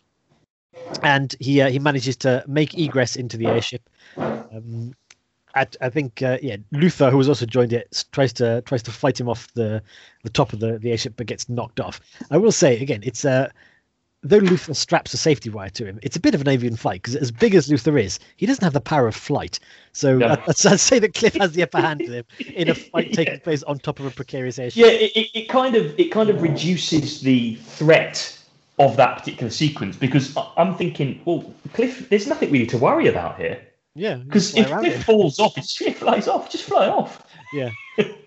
and he uh, he manages to make egress into the airship. Um, at, I think uh, yeah, Luther, who has also joined it, tries to tries to fight him off the the top of the, the airship, but gets knocked off. I will say again, it's uh, though Luther straps a safety wire to him, it's a bit of an avian fight because as big as Luther is, he doesn't have the power of flight. So I'd, I'd, say that Cliff has the upper hand with him in a fight taking yeah. place on top of a precarious airship. Yeah, it, it kind of it kind of reduces the threat of that particular sequence because I'm thinking, well, Cliff, there's nothing really to worry about here. Yeah, because if Cliff falls off, if Cliff flies off, just fly off. Yeah,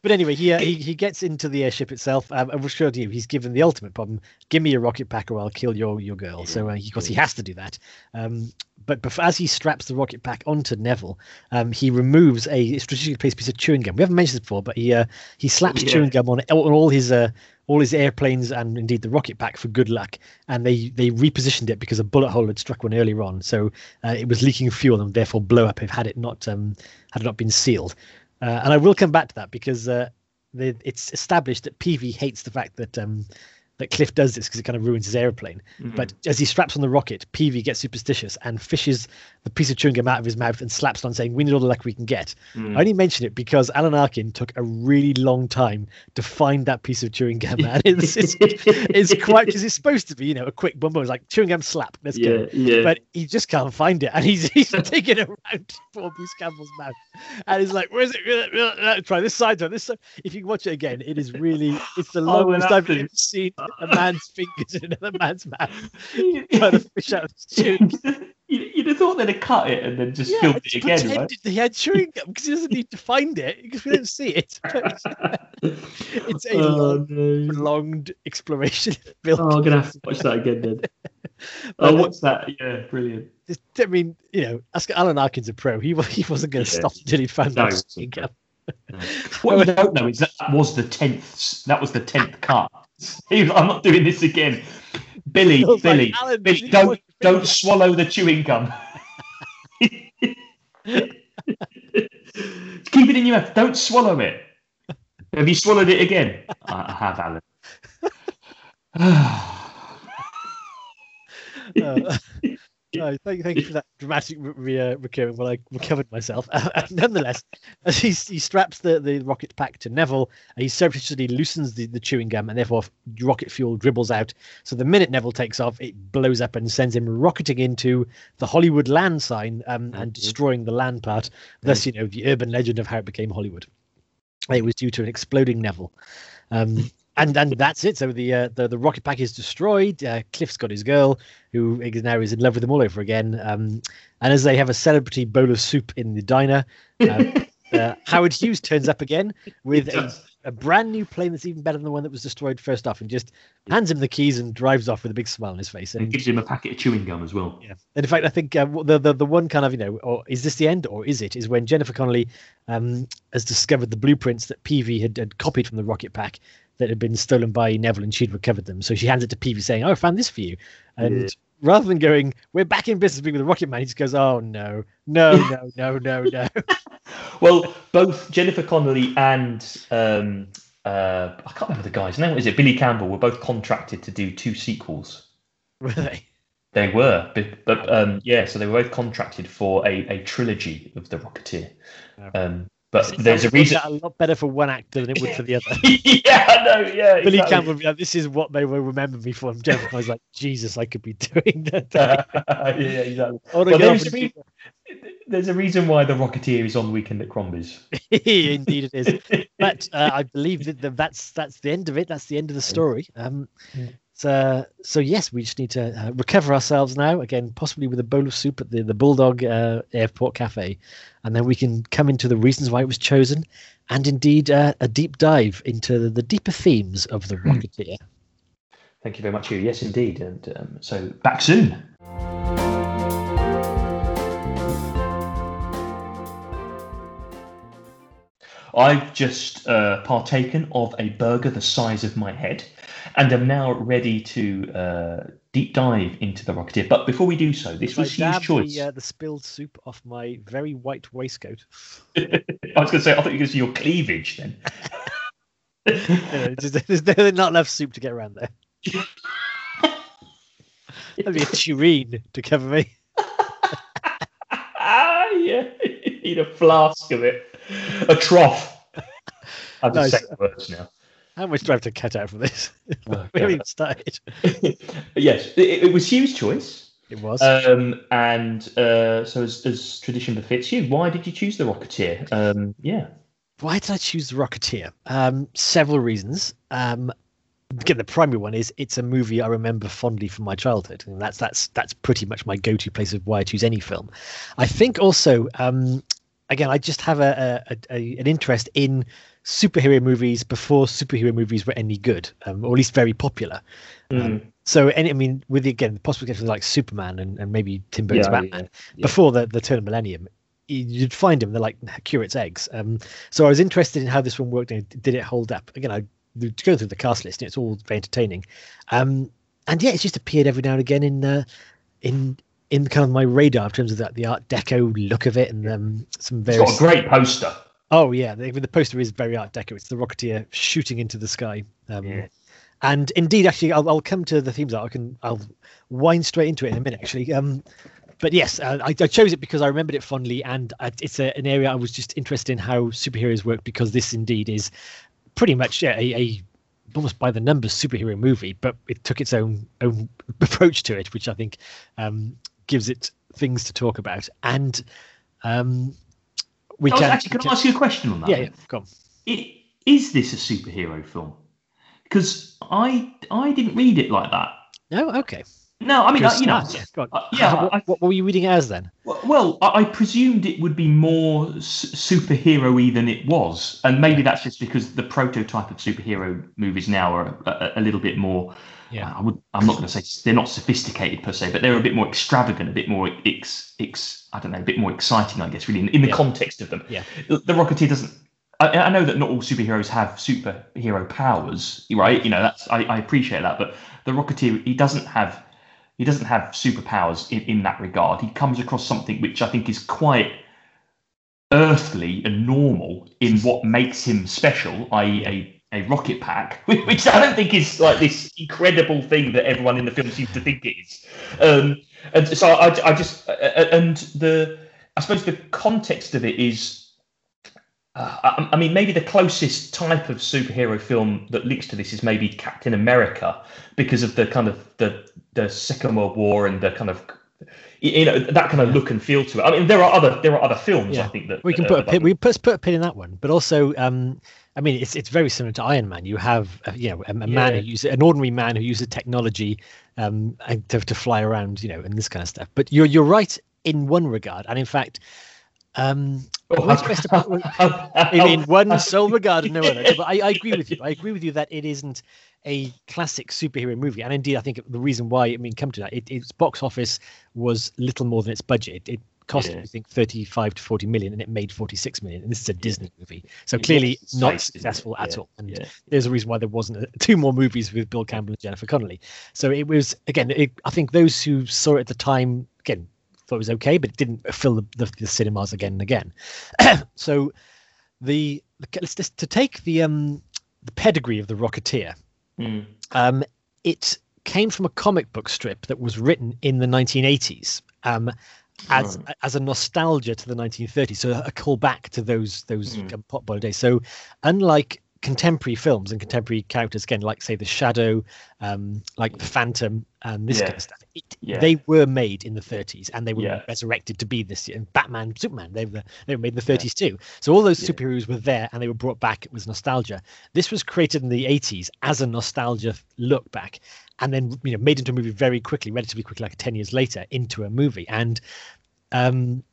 but anyway, he, uh, he he gets into the airship itself. Um, I to you, he's given the ultimate problem: give me a rocket pack, or I'll kill your your girl. So uh, of course he has to do that. Um, but before, as he straps the rocket pack onto Neville, um, he removes a strategically placed piece of chewing gum. We haven't mentioned this before, but he uh, he slaps yeah. chewing gum on, on all his uh, all his airplanes and indeed the rocket pack for good luck. And they they repositioned it because a bullet hole had struck one earlier on, so uh, it was leaking fuel and therefore blow up if had it not um, had it not been sealed. Uh, and I will come back to that because uh, it's established that Peevy hates the fact that um, that Cliff does this because it kind of ruins his aeroplane. Mm. But as he straps on the rocket, Peevy gets superstitious and fishes the piece of chewing gum out of his mouth and slaps it on, saying, "We need all the luck we can get." Mm. I only mention it because Alan Arkin took a really long time to find that piece of chewing gum, and it's it's, it's quite because it's supposed to be, you know, a quick bumbo. It's like chewing gum slap, let's go. yeah, yeah. But he just can't find it, and he's he's digging around poor Bruce Campbell's mouth, and he's like, "Where's it? Try this side, try this side." If you watch it again, it is really it's the I will longest have I've ever seen a man's fingers in another man's mouth trying to fish out you, you'd have thought they'd have cut it and then just Yeah, filmed it again, right? he had chewing gum because he doesn't need to find it because we don't see it. It's a oh, long, no. prolonged exploration oh, I'm gonna have to watch that again then. Oh, what's that? Yeah, brilliant. I mean, you know, ask Alan Arkin's a pro. He he wasn't going to Yeah. stop until he'd found No, he wasn't. gum. What you don't know is that, that was the tenth. That was the tenth cut. Was, I'm not doing this again. Billy, I was like, Billy, "Alan, Billy, don't don't film." swallow the chewing gum. Keep it in your mouth. Don't swallow it. Have you swallowed it again? I, I have, Alan. Uh, no, thank, thank you for that dramatic re- re- uh, recurring while I recovered myself. nonetheless, as he, he straps the, the rocket pack to Neville, and he surreptitiously loosens the, the chewing gum, and therefore rocket fuel dribbles out. So the minute Neville takes off, it blows up and sends him rocketing into the Hollywood land sign um, and Mhm. destroying the land part. Thus, you know, the urban legend of how it became Hollywood. It was due to an exploding Neville. Um, and and that's it. So the uh, the the rocket pack is destroyed. Uh, Cliff's got his girl, who now is in love with him all over again. Um, and as they have a celebrity bowl of soup in the diner, um, uh, Howard Hughes turns up again with a, a brand new plane that's even better than the one that was destroyed first off, and just hands him the keys and drives off with a big smile on his face. and And gives him a packet of chewing gum as well. yeah, and in fact, I think uh, the, the the one kind of you know, or is this the end, or is it? Is when Jennifer Connelly um, has discovered the blueprints that Peevy had, had copied from the rocket pack that had been stolen by Neville, and she'd recovered them. So she hands it to Peevy, saying, "Oh, I found this for you." And Yeah. rather than going, "We're back in business being with the rocket man," he just goes, "Oh no, no, no, no, no, no." Well, both Jennifer Connelly and um, uh, I can't remember the guy's name. Is it Billy Campbell? Were both contracted to do two sequels. Were they? They were, but, but um, yeah, so they were both contracted for a, a trilogy of the Rocketeer. Um, but there's a reason. a lot better for one actor than it would for the other. yeah, I know. Yeah, Billy exactly. Campbell, like, this is what they will remember me for. And Jennifer was like, Jesus, I could be doing that. yeah, exactly. Well, there's, a reason, there's a reason why the Rocketeer is on Weekend at Crombie's. Indeed, it is. But uh, I believe that the, that's that's the end of it. That's the end of the story. Um, Yeah. so yes, we just need to uh, recover ourselves now. Again, possibly with a bowl of soup at the the Bulldog uh, Airport Cafe, and then we can come into the reasons why it was chosen, and indeed uh, a deep dive into the, the deeper themes of the Rocketeer. Thank you very much, Hugh. Yes, indeed. And um, so back soon. I've just uh, partaken of a burger the size of my head and I'm now ready to uh, deep dive into the Rocketeer. But before we do so, this was Hugh's choice. the, uh, the spilled soup off my very white waistcoat. I was going to say, I thought you were going to see your cleavage then. There's, there's not enough soup to get around there. That'd be a tureen to cover me. ah, yeah. Need a flask of it. A trough. I'm just Nice. saying words now. How much do I have to cut out from this? Oh, we haven't even started. yes, it, it was Hugh's choice. It was. Um, and uh, so, as, as tradition befits you, why did you choose the Rocketeer? Um, yeah. Why did I choose The Rocketeer? Um, several reasons. Um, again, the primary one is it's a movie I remember fondly from my childhood, and that's that's that's pretty much my go-to place of why I choose any film. I think also, um, again, I just have a, a, a an interest in superhero movies before superhero movies were any good, um, or at least very popular. Um, so, any, I mean, with the, again the possible cases like Superman and, and maybe Tim Burton's Yeah, Batman yeah, before the, the turn of millennium, you'd find them. They're like curate's eggs. Um, so I was interested in how this one worked and did it hold up. Again, I go through the cast list. and It's all very entertaining, um, and yeah, it's just appeared every now and again in uh, in in kind of my radar in terms of that the Art Deco look of it and um, some It's various. got a great poster. Oh yeah, the, the poster is very Art Deco. It's the Rocketeer shooting into the sky. Um, Yeah. and indeed, actually, I'll, I'll come to the themes. I can I'll wind straight into it in a minute. Actually, um, but yes, uh, I, I, chose it because I remembered it fondly, and I, it's a, an area I was just interested in how superheroes work because this indeed is pretty much a, a almost by the numbers superhero movie, but it took its own own approach to it, which I think um, gives it things to talk about. And um, we oh, can actually can, I ask you a question on that? Yeah, yeah on. It, is this a superhero film? Because I I didn't read it like that. No, okay. No, I mean, uh, you know, yeah, uh, yeah what, what, were you reading as then? Well, I, I presumed it would be more superhero-y than it was, and maybe that's just because the prototype of superhero movies now are a, a little bit more. Yeah, I would. I'm not going to say they're not sophisticated per se, but they're a bit more extravagant, a bit more ex, ex I don't know, a bit more exciting, I guess, really in, in the yeah. context of them. Yeah, the, the Rocketeer doesn't I, I, know that not all superheroes have superhero powers, right? You know, that's I, I, appreciate that, but the Rocketeer he doesn't have he doesn't have superpowers in, in that regard. He comes across something which I think is quite earthly and normal in what makes him special, i.e., a rocket pack, which I don't think is like this incredible thing that everyone in the film seems to think it is. Um, and so I, I just and the I suppose the context of it is uh, I, I, mean, maybe the closest type of superhero film that links to this is maybe Captain America, because of the kind of the the Second World War and the kind of you know that kind of look and feel to it. I mean, there are other there are other films yeah. I think that we can uh, put a pin, we put put a pin in that one, but also. Um, I mean, it's it's very similar to Iron Man. You have, uh, you know, a, a yeah. man who uses an ordinary man who uses technology um, to, to fly around, you know, and this kind of stuff. But you're you're right in one regard, and in fact, um, I mean, one sole regard and no other. But I, I, agree with you. I agree with you that it isn't a classic superhero movie, and indeed, I think the reason why I mean come to that, it, its box office was little more than its budget. It, it cost, yeah. I think, thirty-five to forty million, and it made forty-six million. And this is a Disney yeah. movie, so clearly not successful at all. And there's a reason why there wasn't a, two more movies with Bill Campbell and Jennifer Connelly. So it was again. It, I think those who saw it at the time again thought it was okay, but it didn't fill the, the, the cinemas again and again. so the, the let's just to take the um the pedigree of the Rocketeer. Mm. Um, it came from a comic book strip that was written in the 1980s. Um, as oh. as a nostalgia to the 1930s, so a callback to those those mm. Pot boiler days. So, unlike contemporary films and contemporary characters again like say the shadow um like the phantom and this yeah. kind of stuff. It, yeah. they were made in the 30s and they were yeah. resurrected to be this and batman superman they were they were made in the 30s too. So all those superheroes were there and they were brought back it was nostalgia. This was created in the 80s as a nostalgia look back and then you know made into a movie very quickly relatively quickly like 10 years later into a movie. And um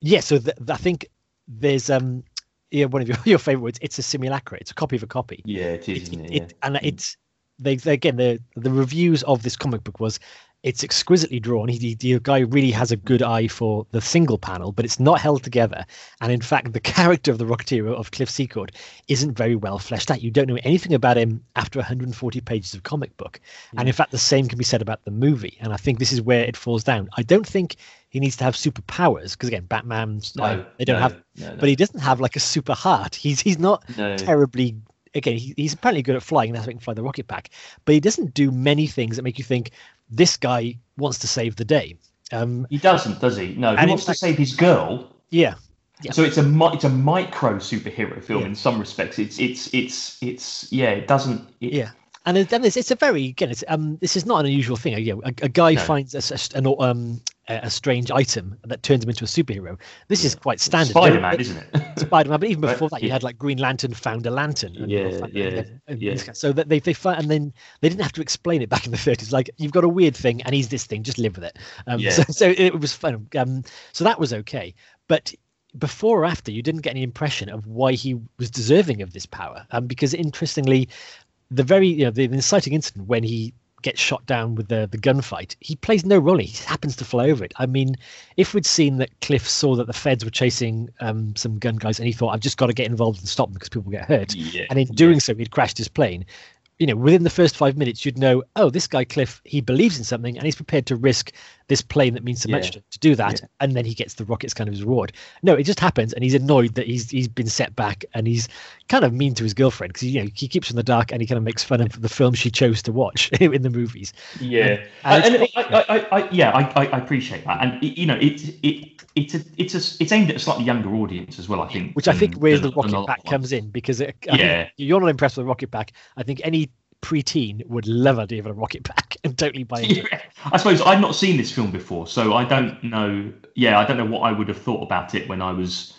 yeah so th- i think there's um yeah, one of your, your favorite words. It's a simulacra. It's a copy of a copy. Yeah, it is. It, it, it, and mm. it's they, they, again the the reviews of this comic book was it's exquisitely drawn. He, he, the guy really has a good eye for the single panel, but it's not held together. And in fact, the character of the Rocketeer of Cliff Secord isn't very well fleshed out. You don't know anything about him after 140 pages of comic book. Mm. And in fact, the same can be said about the movie. And I think this is where it falls down. I don't think he needs to have superpowers because again, Batman's no, they don't no, have, no, but he doesn't have like a super heart. He's he's not terribly again, he, he's apparently good at flying, and that's why he can fly the rocket pack. But he doesn't do many things that make you think this guy wants to save the day. Um, he doesn't, does he? No, he wants fact, to save his girl. Yeah. Yeah. So it's a it's a micro superhero film yeah. in some respects. It's it's it's it's yeah. It doesn't. It, yeah and then it's, it's a very again it's um this is not an unusual thing you know, a, a guy no. finds a, a, um a strange item that turns him into a superhero. This is quite standard spider-man isn't it? spider-man but even before that you had like green lantern found a lantern yeah yeah, yeah. so that they they find and then they didn't have to explain it back in the 30s like you've got a weird thing and he's this thing just live with it. Um yeah. so, so it was fun. Um so that was okay. But before or after, you didn't get any impression of why he was deserving of this power. Um, because interestingly, the very you know the inciting incident when he gets shot down with the the gunfight, he plays no role. He happens to fly over it. I mean, if we'd seen that Cliff saw that the feds were chasing um, some gun guys, and he thought, "I've just got to get involved and stop them because people get hurt," yeah, and in doing yeah. so, he'd crashed his plane. you know, within the first five minutes, you'd know, oh, this guy Cliff, he believes in something and he's prepared to risk this plane that means so much to, to do that, Yeah. and then he gets the rockets kind of his reward. No, it just happens, and he's annoyed that he's he's been set back, and he's kind of mean to his girlfriend because you know he keeps in the dark, and he kind of makes fun of the film she chose to watch in the movies. Yeah, And- and and, I, I, I, I, yeah, I, appreciate that, and you know, it's it it's a it's a it's aimed at a slightly younger audience as well. I think, which I think where the rocket pack comes in because it, Yeah. you're not impressed with the rocket pack. I think any preteen would love idea of a rocket pack and totally buy it. Yeah. I suppose I've not seen this film before, so I don't know. Yeah, I don't know what I would have thought about it when I was,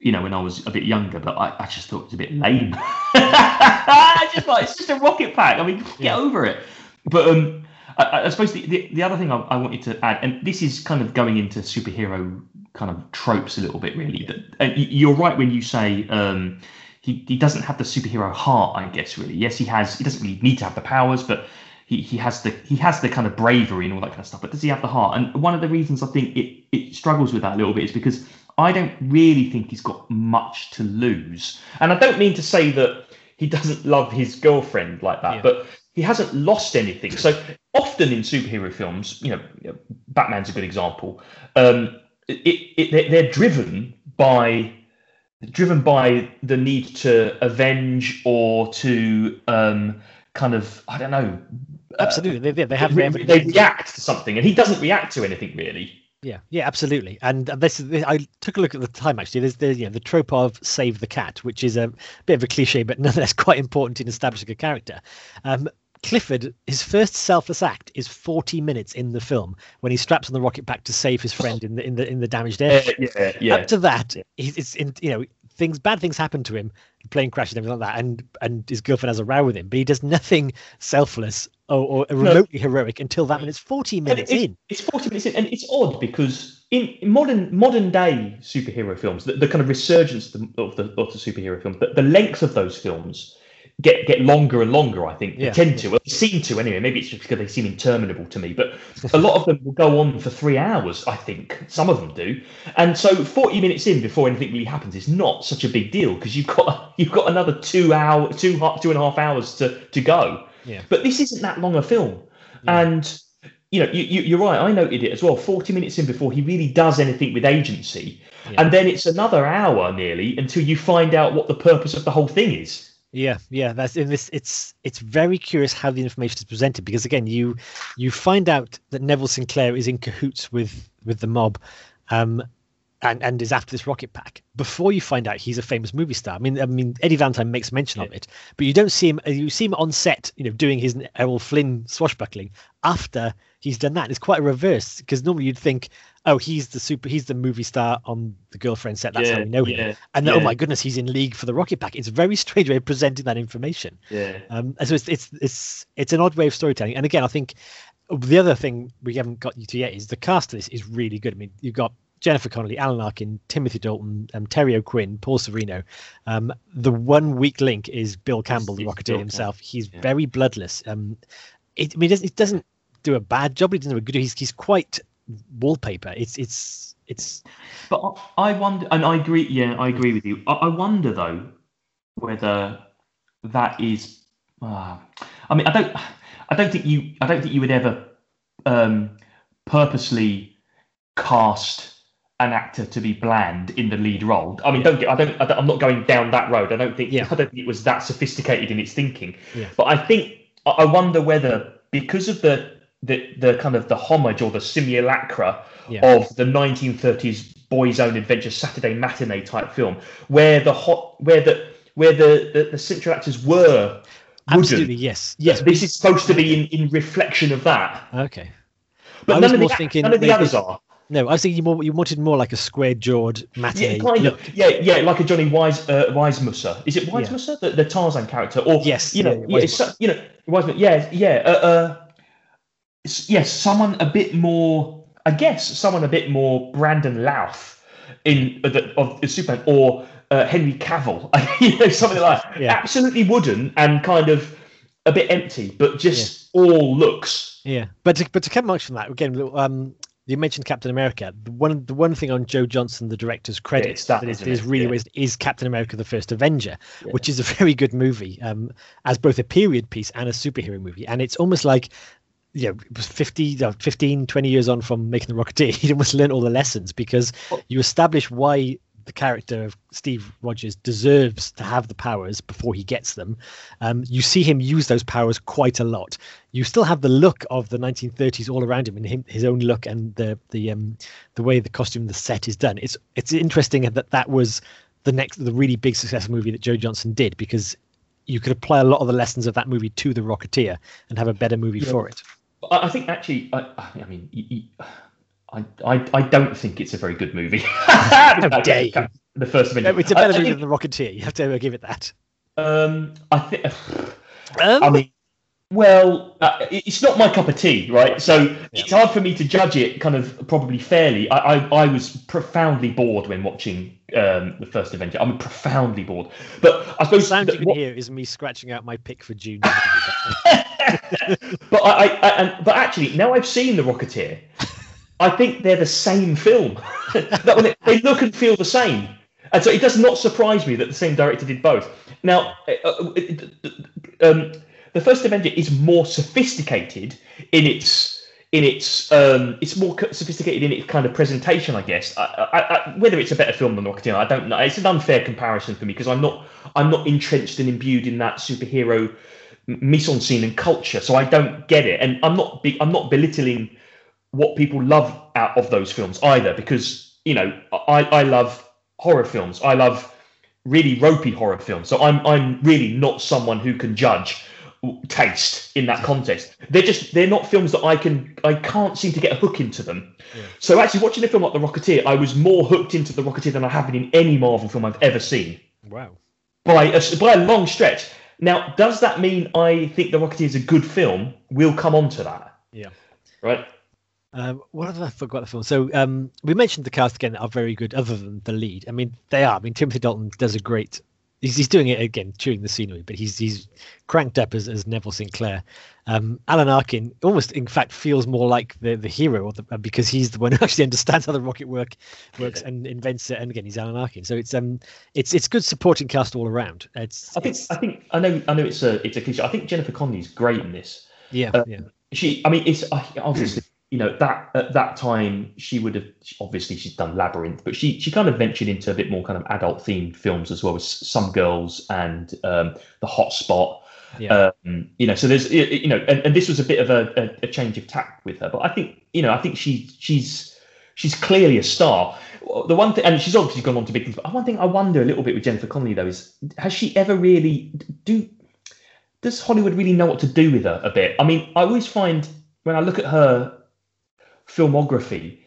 you know, when I was a bit younger. But I, I just thought it was a bit lame. I just like it's just a rocket pack. I mean, get Yeah. over it. But um, I, I suppose the, the, the other thing I, I wanted to add, and this is kind of going into superhero kind of tropes a little bit, really. That and you're right when you say um, he, he doesn't have the superhero heart. I guess really, yes, he has. He doesn't really need to have the powers, but he, he has the he has the kind of bravery and all that kind of stuff. But does he have the heart? And one of the reasons I think it it struggles with that a little bit is because I don't really think he's got much to lose. And I don't mean to say that he doesn't love his girlfriend like that, Yeah. but he hasn't lost anything. So often in superhero films, you know, Batman's a good example. Um, it, it, they're, they're driven by driven by the need to avenge or to um, kind of I don't know. uh, Absolutely, they, they, they have they, they, they react to something, and he doesn't react to anything really. Yeah, yeah, absolutely. And this is I took a look at the time actually. There's the you know the trope of save the cat, which is a bit of a cliche, but nonetheless quite important in establishing a character. Um, Clifford, his first selfless act is 40 minutes in the film when he straps on the rocket pack to save his friend in the in the in the damaged airship. Uh, yeah, yeah. Up to that, he's it's in you know things bad things happen to him, plane crashes and everything like that, and and his girlfriend has a row with him, but he does nothing selfless or, or remotely heroic until that minute. It's 40 minutes it's, in. It's 40 minutes in, and it's odd because in, in modern modern day superhero films, the, the kind of resurgence of the, of the, of the superhero films, the, the length of those films get get longer and longer. I think they Yeah. tend to, well, they seem to anyway. Maybe it's just because they seem interminable to me, but a lot of them will go on for three hours. I think some of them do, and so 40 minutes in before anything really happens is not such a big deal because you've got you've got another two hour two two and a half hours to to go. Yeah. But this isn't that long a film, Yeah. and you know, you, you, you're right. I noted it as well. Forty minutes in before he really does anything with agency, Yeah. and then it's another hour nearly until you find out what the purpose of the whole thing is. Yeah, yeah, that's in this. It's it's very curious how the information is presented because again, you you find out that Neville Sinclair is in cahoots with with the mob, um, and and is after this rocket pack. Before you find out he's a famous movie star. I mean, I mean Eddie Valentine makes mention of it, but you don't see him. You see him on set, you know, doing his Errol Flynn swashbuckling after he's done that. It's quite a reverse because normally you'd think, oh, he's the super, he's the movie star on the girlfriend set. That's how we know him. And then, oh my goodness, he's in league for the rocket pack. It's a very strange way of presenting that information. Yeah, Um, so it's it's it's it's an odd way of storytelling. And again, I think the other thing we haven't got you to yet is the cast of this is really good. I mean, you've got Jennifer Connelly, Alan Arkin, Timothy Dalton, um, Terry O'Quinn, Paul Sorvino. Um, the one weak link is Bill Campbell, the Rocketeer himself. He's yeah. very bloodless. Um, it, I mean, it doesn't, it doesn't do a bad job. He doesn't do a good. He's he's quite wallpaper. It's it's it's but I wonder, and I agree. Yeah, I agree with you. I, I wonder though whether that is. Uh, I mean, I don't. I don't think you. I don't think you would ever um, purposely cast an actor to be bland in the lead role. I mean, don't get. I don't. I I'm not going down that road. I don't think. Yeah. I don't think it was that sophisticated in its thinking. Yeah. But I think. I wonder whether because of the the the kind of the homage or the simulacra Yeah. of the 1930s boys' own adventure Saturday matinee type film, where the hot where the where the the, the central actors were. wooden. absolutely yes. Yes, this is supposed to be in, in reflection of that, Okay. but I none was of, more the, thinking none of the others are. No, I was thinking you more you wanted more like a square jawed matinee. Yeah, kind look. of. Yeah, yeah, like a Johnny Wise uh, Weissmuller. Is it Weissmuller, the, the Tarzan character, or Yes, you know, yeah, yeah, it's you know, Weissmuller. Yeah, yeah, uh, uh, yes, someone a bit more. I guess someone a bit more Brandon Routh in uh, the, of Superman, or uh, Henry Cavill. you know, something like that. Yeah. absolutely wooden and kind of a bit empty, but just all looks. Yeah, but to, but to come much from that again, um, you mentioned Captain America. The one the one thing on Joe Johnston, the director's credits, that, that is, is really Yeah. is, is Captain America: The First Avenger, Yeah. which is a very good movie, um, as both a period piece and a superhero movie. And it's almost like, you know, it was 50, uh, 15, 20 years on from making the Rocketeer. He'd almost learned all the lessons because you establish why the character of Steve Rogers deserves to have the powers before he gets them. Um, you see him use those powers quite a lot. You still have the look of the 1930s all around him, and him, his own look, and the the um, the way the costume, the set is done. It's it's interesting that that was the next the really big successful movie that Joe Johnston did because you could apply a lot of the lessons of that movie to the Rocketeer and have a better movie Yeah. for it. I, I think actually, I, I mean, I, I, I don't think it's a very good movie. dare you. The first Avenger. It's a better movie than the Rocketeer. You have to give it that. Um, I think. Um, I mean, well, uh, it's not my cup of tea, right? So Yeah. it's hard for me to judge it kind of probably fairly. I, I, I was profoundly bored when watching um, the first Avenger. I'm profoundly bored. But I suppose the sound you can what- hear is me scratching out my pick for June. but I, I, but actually, now I've seen the Rocketeer, I think they're the same film. that it, they look and feel the same, and so it does not surprise me that the same director did both. Now, uh, uh, um, the first Avenger is more sophisticated in its in its um, it's more sophisticated in its kind of presentation, I guess. I, I, I, whether it's a better film than Rocketeer, I don't know. It's an unfair comparison for me because I'm not I'm not entrenched and imbued in that superhero mise en scene and culture, so I don't get it. And I'm not be, I'm not belittling what people love out of those films either, because you know I, I love horror films. I love really ropey horror films. So I'm I'm really not someone who can judge taste in that context. They're just they're not films that I can I can't seem to get a hook into them. Yeah. So actually watching a film like The Rocketeer, I was more hooked into The Rocketeer than I have been in any Marvel film I've ever seen wow. by a, by a long stretch. Now, does that mean I think The Rocketeer is a good film? We'll come on to that. Yeah. Right. Um, what have I forgot the film? So um, we mentioned the cast again are very good, other than the lead. I mean, they are. I mean, Timothy Dalton does a great. He's, he's doing it again, chewing the scenery, but he's he's cranked up as, as Neville Sinclair. Um, Alan Arkin almost, in fact, feels more like the the hero, or the, uh, because he's the one who actually understands how the rocket work works and invents it. And again, he's Alan Arkin, so it's um it's it's good supporting cast all around. It's I think it's- I think I know I know it's a it's a cliche. I think Jennifer Connelly's great in this. yeah uh, yeah She, I mean, it's obviously you know that at that time she would have obviously she's done Labyrinth, but she she kind of ventured into a bit more kind of adult themed films as well as Some Girls and um, The Hot Spot. yeah Um, you know, so there's you know, and, and this was a bit of a, a, a change of tack with her, but I think you know, I think she she's she's clearly a star. The one thing, and she's obviously gone on to big things. But one thing I wonder a little bit with Jennifer Connelly though is, has she ever really do? Does Hollywood really know what to do with her a bit? I mean, I always find when I look at her filmography,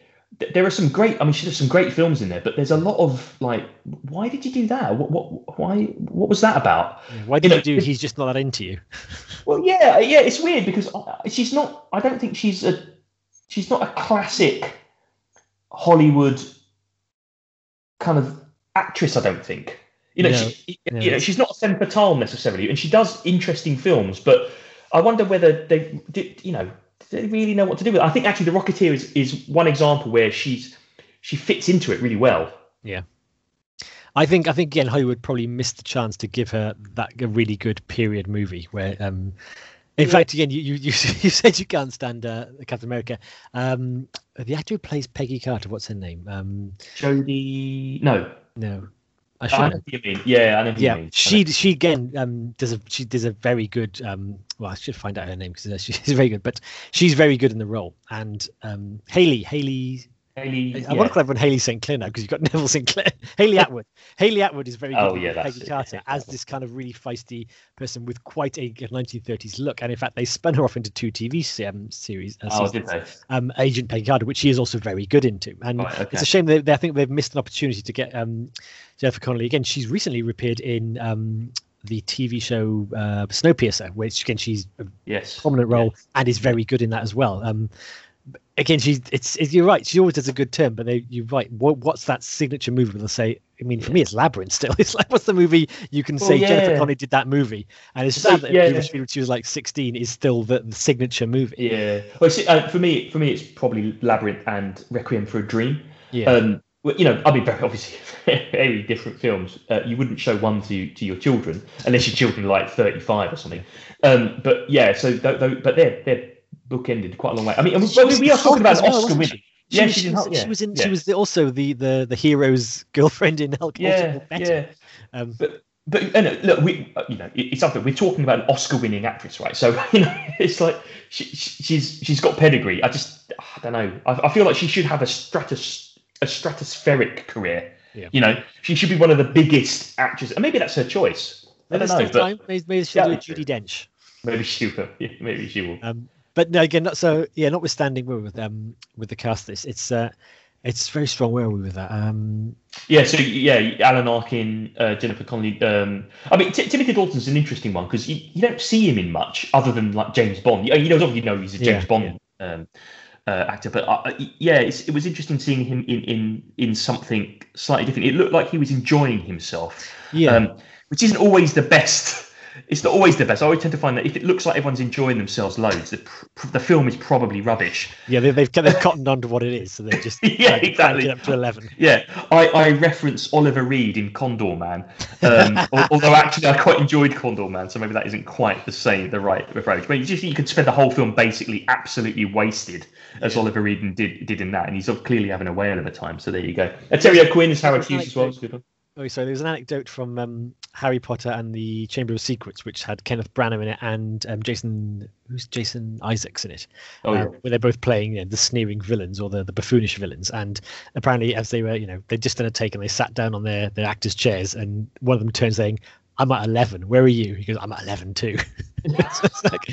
there are some great. I mean, she does some great films in there, but there's a lot of like, why did you do that? What what why what was that about? Yeah. why did know, you do he's just not that into you Well, yeah, yeah, it's weird because she's not. I don't think she's a. She's not a classic Hollywood kind of actress. I don't think. You know, No, she, no, you know, she's not a femme fatale necessarily, and she does interesting films. But I wonder whether they, did, you know, do they really know what to do with it. I think actually, The Rocketeer is is one example where she's she fits into it really well. Yeah. I think I think again Hollywood probably missed the chance to give her that a really good period movie where um in Yeah. fact again you you, you you said you can't stand uh, Captain America um the actor who plays Peggy Carter what's her name um Jodie, no, no I I should know know. what you mean. Yeah, I know. Yeah mean. She she again um does a she does a very good um well I should find out her name because she's very good but she's very good in the role and um Haley Haley Haley, I yeah. want to call everyone Haley St. Clair now because you've got Neville St. Clair. Haley Atwood. Haley Atwood is very good. Oh, yeah, Peggy it, Carter yeah, as this kind of really feisty person with quite a 1930s look. And in fact, they spun her off into two TV um, series. Uh, Oh, seasons, did they? um, Agent Peggy Carter, which she is also very good into. And Right, okay. it's a shame that they, I think they've missed an opportunity to get um, Jennifer Connelly again. She's recently appeared in um, the TV show uh, Snowpiercer, which again she's a Yes. prominent role and is very good in that as well. Um, again, she's it's, it's you're right. She always does a good turn, but they, you're right. What, what's that signature movie? They'll say I mean, for me, it's Labyrinth. Still, it's like what's the movie you can say Well, Jennifer yeah. Connelly did that movie, and it's So, sad that yeah. yeah. when she was like 16 is still the, the signature movie. Yeah. Well, see, uh, for me, for me, it's probably Labyrinth and Requiem for a Dream. Yeah, Um, well, you know, I mean, very obviously, very different films. Uh, you wouldn't show one to to your children unless your children are like thirty five or something. Um, but yeah, so th- th- but they're they're bookended quite a long way. I mean, we, we are talking about an well, Oscar winner. she? Yeah, she in was, Hulk, she was in. yeah. She was the, also the the the hero's girlfriend in Hulk. Yeah, yeah. Um, But but and look, we you know it- it's something we're talking about an Oscar-winning actress, right? So you know it's like she, she- she's she's got pedigree. I just I don't know. I, I feel like she should have a stratus a stratospheric career. Yeah. You know, she should be one of the biggest actresses, and maybe that's her choice. I maybe don't know, but time. Maybe, maybe she'll Yeah, do a. Judi Dench. maybe she will. Yeah, maybe she will. Um, but no, again, not so. Yeah, notwithstanding where with um with the cast, this it's uh it's very strong. Where are we with that? Um, Yeah, so yeah, Alan Arkin, uh, Jennifer Connelly. Um, I mean, T- Timothy Dalton's an interesting one because you, you don't see him in much other than like James Bond. You, you know, you know he's a James Yeah, Bond Um, uh, actor, but uh, uh, yeah, it's, it was interesting seeing him in, in in something slightly different. It looked like he was enjoying himself, yeah, um, which isn't always the best. It's not always the best. I always tend to find that if it looks like everyone's enjoying themselves loads, the, pr- the film is probably rubbish. yeah. They, they've they've cottoned on to what it is, so they're just Yeah, trying to crank exactly. up to eleven. Yeah, I, I reference Oliver Reed in Condor Man, um, although actually I quite enjoyed Condor Man, so maybe that isn't quite the same, the right approach. But you just you could spend the whole film basically absolutely wasted, as Yeah. Oliver Reed did did in that, and he's clearly having a whale of a time. So there you go. Uh, Terry O'Quinn is Howard Hughes as well. It's a good one. Oh, sorry. There was an anecdote from um, Harry Potter and the Chamber of Secrets, which had Kenneth Branagh in it and um, Jason, who's Jason Isaacs in it, Oh uh, where they're both playing you know, the sneering villains or the, the buffoonish villains. And apparently, as they were, you know, they'd just done a take and they sat down on their, their actors' chairs, and one of them turns saying, I'm at 11. Where are you? He goes, I'm at 11 too. so it's like,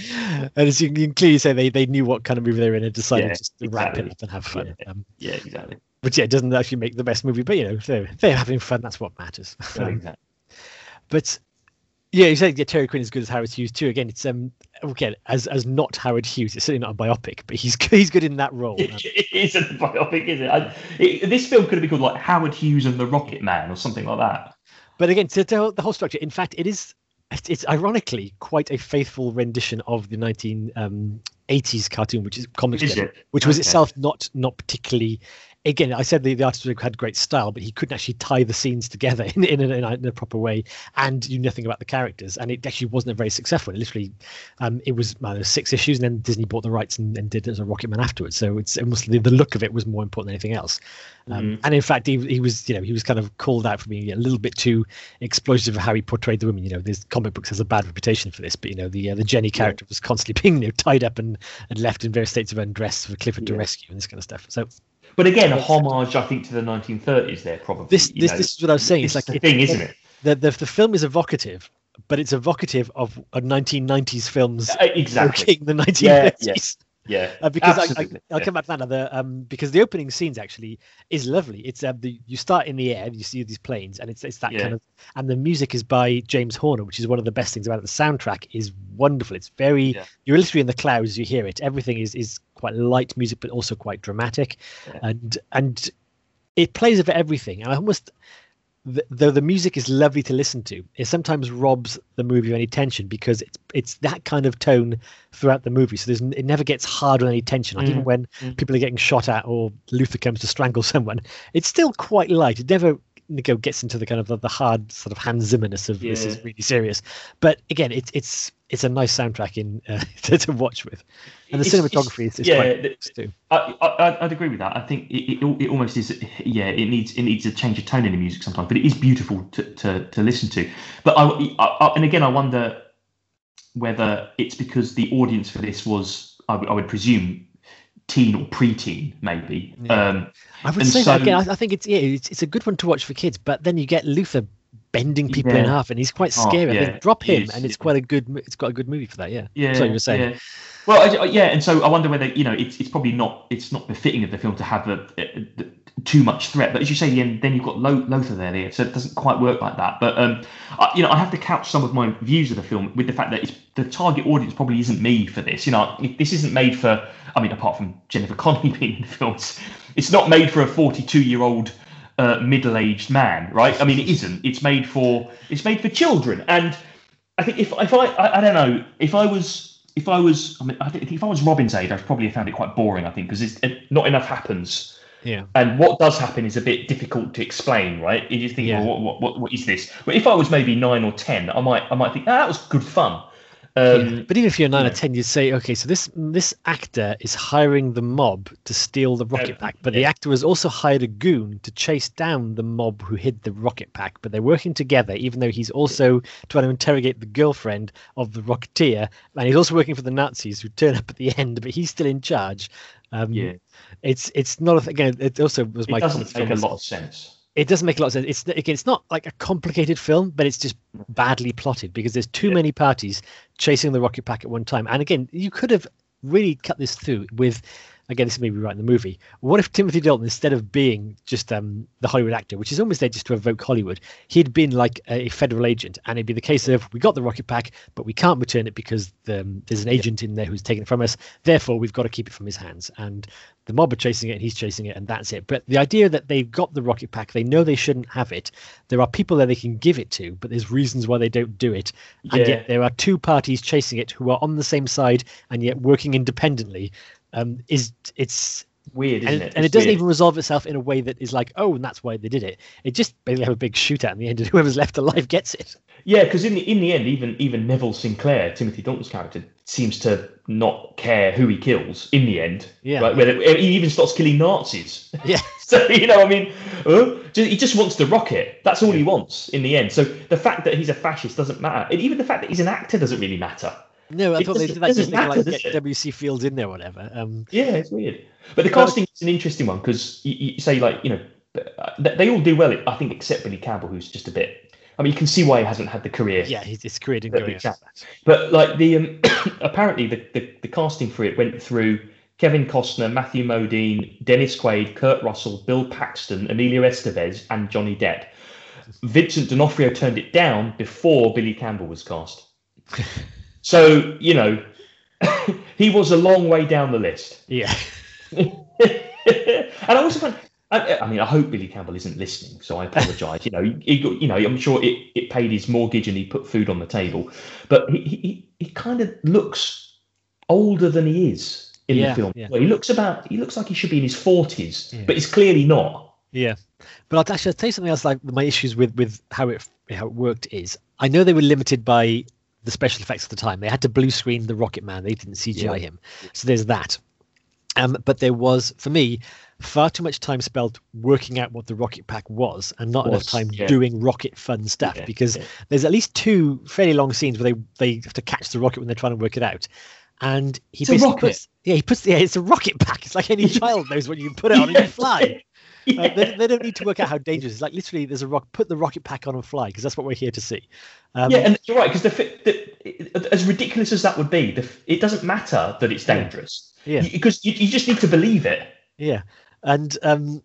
and as you can clearly say, they, they knew what kind of movie they were in and decided Yeah, just to wrap it up and have fun. Yeah. Um, yeah, exactly. But yeah, it doesn't actually make the best movie, but you know, they're, they're having fun, that's what matters. Um, exactly. but yeah, you said yeah, Terry Quinn is good as Howard Hughes too. Again, it's um again as as not Howard Hughes. It's certainly not a biopic, but he's he's good in that role. Um, It isn't a biopic, is it? I, it? This film could have been called like Howard Hughes and the Rocket Man or something like that. But again, to tell the whole structure. In fact, it is it's, it's ironically quite a faithful rendition of the 1980s cartoon, which is comic Is strip, it? which was itself not not particularly. Again, I said the, the artist had great style, but he couldn't actually tie the scenes together in in a, in a, in a proper way, and knew nothing about the characters. And it actually wasn't a very successful. It literally, um, it was uh, six issues, and then Disney bought the rights and, and did it as a Rocket Man afterwards. So it's almost the, the look of it was more important than anything else. Um, Mhm. And in fact, he, he was, you know, he was kind of called out for being a little bit too explosive of how he portrayed the women. You know, this comic books has a bad reputation for this, but you know, the uh, the Jenny character was constantly being you know, tied up and, and left in various states of undress for Clifford to rescue and this kind of stuff. So But again, a homage, I think, to the 1930s. There probably. this this know. this is what I was saying. It's like the it- thing, isn't it? The, the the film is evocative, but it's evocative of a 1990s films Uh, Exactly. the 1930s. Yeah, yeah. Yeah. Uh, because I, I, Absolutely, I'll yeah. come back to that another um, because the opening scenes actually is lovely. It's uh, the you start in the air, you see these planes, and it's it's that Yeah. kind of and the music is by James Horner, which is one of the best things about it. The soundtrack is wonderful. It's very Yeah. you're literally in the clouds. You hear it. Everything is is quite light music, but also quite dramatic, Yeah. and and it plays over everything. And I almost th- though the music is lovely to listen to, it sometimes robs the movie of any tension because it's it's that kind of tone throughout the movie. So there's it never gets hard on any tension. Like even Mm, when mm. people are getting shot at or Luther comes to strangle someone, it's still quite light. It never know, gets into the kind of the, the hard sort of Hans Zimmerness of this is really serious. But again, it's it's it's a nice soundtrack in uh, to, to watch with, and the It's- it's- cinematography is, is yeah, quite the- nice too. I, I, I'd agree with that. I think it, it, it almost is. Yeah, it needs it needs a change of tone in the music sometimes, but it is beautiful to, to, to listen to. But I, I, and again, I wonder whether it's because the audience for this was, I I would presume, teen or preteen, maybe. Yeah. Um, I would say that so- again. I, I think it's yeah, it's, it's a good one to watch for kids. But then you get Luther bending people in half, and he's quite Oh, scary. I yeah, drop him, is, and it's yeah. quite a good. It's got a good movie for that. Yeah. yeah, you were saying. Yeah. Well, I, I- yeah, and so I wonder whether you know it's it's probably not it's not befitting of the film to have a, a- a- too much threat. But as you say, then then you've got Lo- Lothar there, there, so it doesn't quite work like that. But um, I, you know, I have to couch some of my views of the film with the fact that it's, the target audience probably isn't me for this. You know, this isn't made for. I mean, apart from Jennifer Connelly being in the film, it's, it's not made for a 42 year old uh, middle-aged man, right? I mean, it isn't. It's made for it's made for children, and I think if if I I, I don't know if I was if I was I mean I think if I was Robin's age, I'd probably have found it quite boring. I think because not enough happens. Yeah. And what does happen is a bit difficult to explain, right? You just think, Yeah. well, what, what, what is this? But if I was maybe nine or ten, I might, I might think, ah, that was good fun. Um, Yeah. But even if you're nine yeah. or ten, you'd say, okay, so this this actor is hiring the mob to steal the rocket Yeah, pack, but the actor has also hired a goon to chase down the mob who hid the rocket pack. But they're working together, even though he's also trying to interrogate the girlfriend of the rocketeer, and he's also working for the Nazis who turn up at the end, but he's still in charge. Um, Yeah. it's it's not a, th- again. It also was it my doesn't make a lot of sense. it doesn't make a lot of sense. It's again, it's not like a complicated film, but it's just badly plotted because there's too Yeah. many parties chasing the rocket pack at one time. And again, you could have really cut this through with. Again, this may be right in the movie. What if Timothy Dalton, instead of being just um, the Hollywood actor, which is almost there just to evoke Hollywood, he'd been like a federal agent, and it'd be the case of we got the rocket pack, but we can't return it because the, um, there's an agent in there who's taking it from us. Therefore, we've got to keep it from his hands. And the mob are chasing it and he's chasing it and that's it but the idea that they've got the rocket pack they know they shouldn't have it there are people that they can give it to but there's reasons why they don't do it and Yeah. yet there are two parties chasing it who are on the same side and yet working independently um is it's Weird, isn't and, it? and it doesn't weird. even resolve itself in a way that is like oh and that's why they did it it just basically have a big shootout in the end and whoever's left alive gets it Yeah, because in the in the end, even even Neville Sinclair, Timothy Dalton's character, seems to not care who he kills. In the end, Yeah. right? Whether, he even starts killing Nazis. yeah So you know, I mean, uh, he just wants the rocket. That's all he wants in the end. So the fact that he's a fascist doesn't matter, and even the fact that he's an actor doesn't really matter. No i It thought they did that just to like get wc fields in there or whatever um Yeah, it's weird. But the casting is an interesting one because you, you say like you know they all do well. I think except Billy Campbell, who's just a bit. I mean, you can see why he hasn't had the career. yeah his, career didn't go. But like the um, apparently the, the the casting for it went through Kevin Costner, Matthew Modine, Dennis Quaid, Kurt Russell, Bill Paxton, Emilio Estevez, and Johnny Depp. Vincent D'Onofrio turned it down before Billy Campbell was cast. so you know, he was a long way down the list. yeah and I also find, I, I mean, I hope Billy Campbell isn't listening, so I apologise. you know, he, got, you know, I'm sure it, it paid his mortgage and he put food on the table, but he he, he kind of looks older than he is in Yeah, the film. yeah. Well, he looks about, he looks like he should be in his 40s, Yeah. but he's clearly not. Yeah, but I'll actually I'll tell you something else. Like my issues with with how it how it worked is I know they were limited by the special effects of the time. They had to blue screen the Rocket Man. They didn't CGI Yeah. him, so there's that. Um, but there was for me far too much time spent working out what the rocket pack was, and not enough time yeah. doing rocket fun stuff. Yeah, because yeah. there's at least two fairly long scenes where they they have to catch the rocket when they're trying to work it out. And he It's basically puts yeah he puts yeah it's a rocket pack. It's like any child knows when you put it on and you fly. Yeah. Uh, they, they don't need to work out how dangerous. It's like literally, there's a rock. Put the rocket pack on and fly because that's what we're here to see. Um, yeah, and you're right because the, the as ridiculous as that would be, the, it doesn't matter that it's dangerous. Yeah. because you, you just need to believe it. yeah, and um,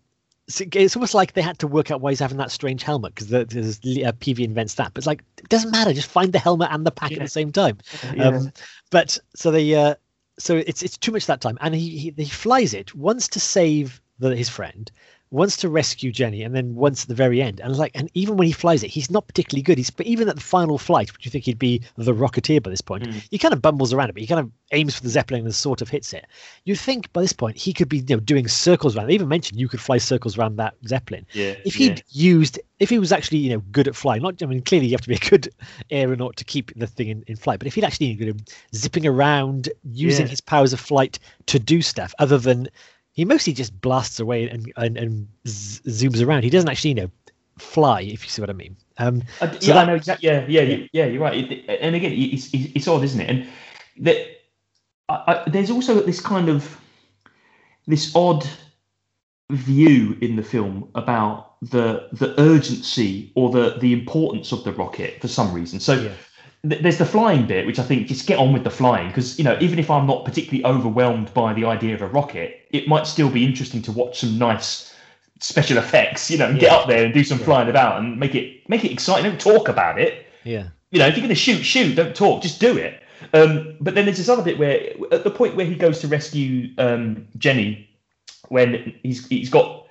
so it's almost like they had to work out why he's having that strange helmet because there's uh, Peevy invents that, but it's like it doesn't matter. Just find the helmet and the pack at the same time. Um, but so they, uh, so it's it's too much that time, and he he, he flies it once to save the, his friend. Once to rescue Jenny, and then once at the very end, and like, and even when he flies it, he's not particularly good. He's but even at the final flight, which you think he'd be the Rocketeer by this point, Mm. he kind of bumbles around it, but he kind of aims for the Zeppelin and sort of hits it. You think by this point he could be, you know, doing circles around. They even mentioned you could fly circles around that Zeppelin yeah, if he'd used if he was actually you know good at flying not i mean clearly you have to be a good aeronaut to keep the thing in, in flight but if he'd actually know, zipping around using Yeah. his powers of flight to do stuff other than he mostly just blasts away and and, and z- zooms around he doesn't actually you know fly if you see what i mean um I, So yeah, that- I know exactly. Yeah, yeah, yeah, yeah. You're right. It, and again, it's, it's, it's odd, isn't it? And that I, I, there's also this kind of this odd view in the film about the the urgency or the the importance of the rocket for some reason. So Yeah. Th- there's the flying bit, which I think just get on with the flying because you know even if I'm not particularly overwhelmed by the idea of a rocket, it might still be interesting to watch some nice special effects. You know, and get up there and do some Yeah. flying about and make it make it exciting. Don't talk about it. yeah You know, if you're going to shoot, shoot. Don't talk. Just do it. Um, but then there's this other bit where, at the point where he goes to rescue um, Jenny, when he's he's got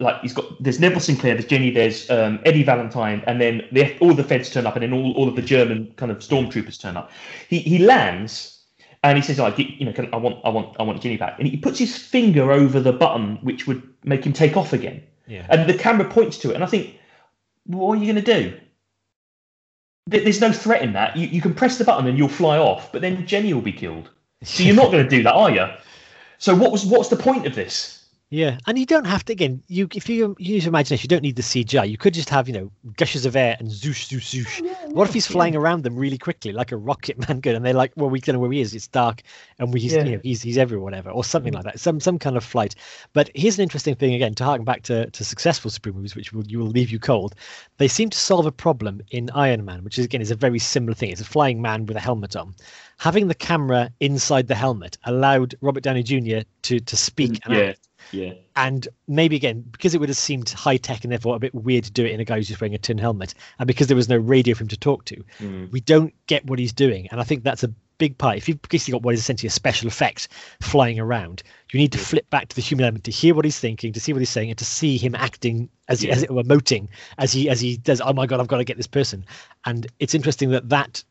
like he's got there's Neville Sinclair, there's Jenny, there's um, Eddie Valentine, and then the, all the feds turn up, and then all, all of the German kind of stormtroopers turn up. He he lands, and he says, "Like you know, can, I want I want I want Jenny back," and he puts his finger over the button, which would make him take off again. Yeah. And the camera points to it, and I think, what are you going to do? There's no threat in that. You, you can press the button and you'll fly off, but then Jenny will be killed. So you're not going to do that, are you? So what was what's the point of this? Yeah, and you don't have to again. You if you use your imagination, you don't need the CGI. You could just have you know gushes of air and zoosh zoosh zoosh. what if he's flying around them really quickly like a rocket man could, and they're like, well, we don't know where he is. It's dark, and we he's, Yeah. you know he's he's everywhere, whatever, or something mm. like that. Some some kind of flight. But here's an interesting thing again to harken back to to successful super movies, which will you will leave you cold. They seem to solve a problem in Iron Man, which is again is a very similar thing. It's a flying man with a helmet on. Having the camera inside the helmet allowed Robert Downey Jr. to to speak and act yeah. and maybe again because it would have seemed high tech and therefore a bit weird to do it in a guy who's just wearing a tin helmet and because there was no radio for him to talk to Mm. we don't get what he's doing and i think that's a big part if you've basically got what is essentially a special effect flying around you need to flip back to the human element to hear what he's thinking to see what he's saying and to see him acting as, Yeah. as it were emoting as he as he does oh my god i've got to get this person and it's interesting that that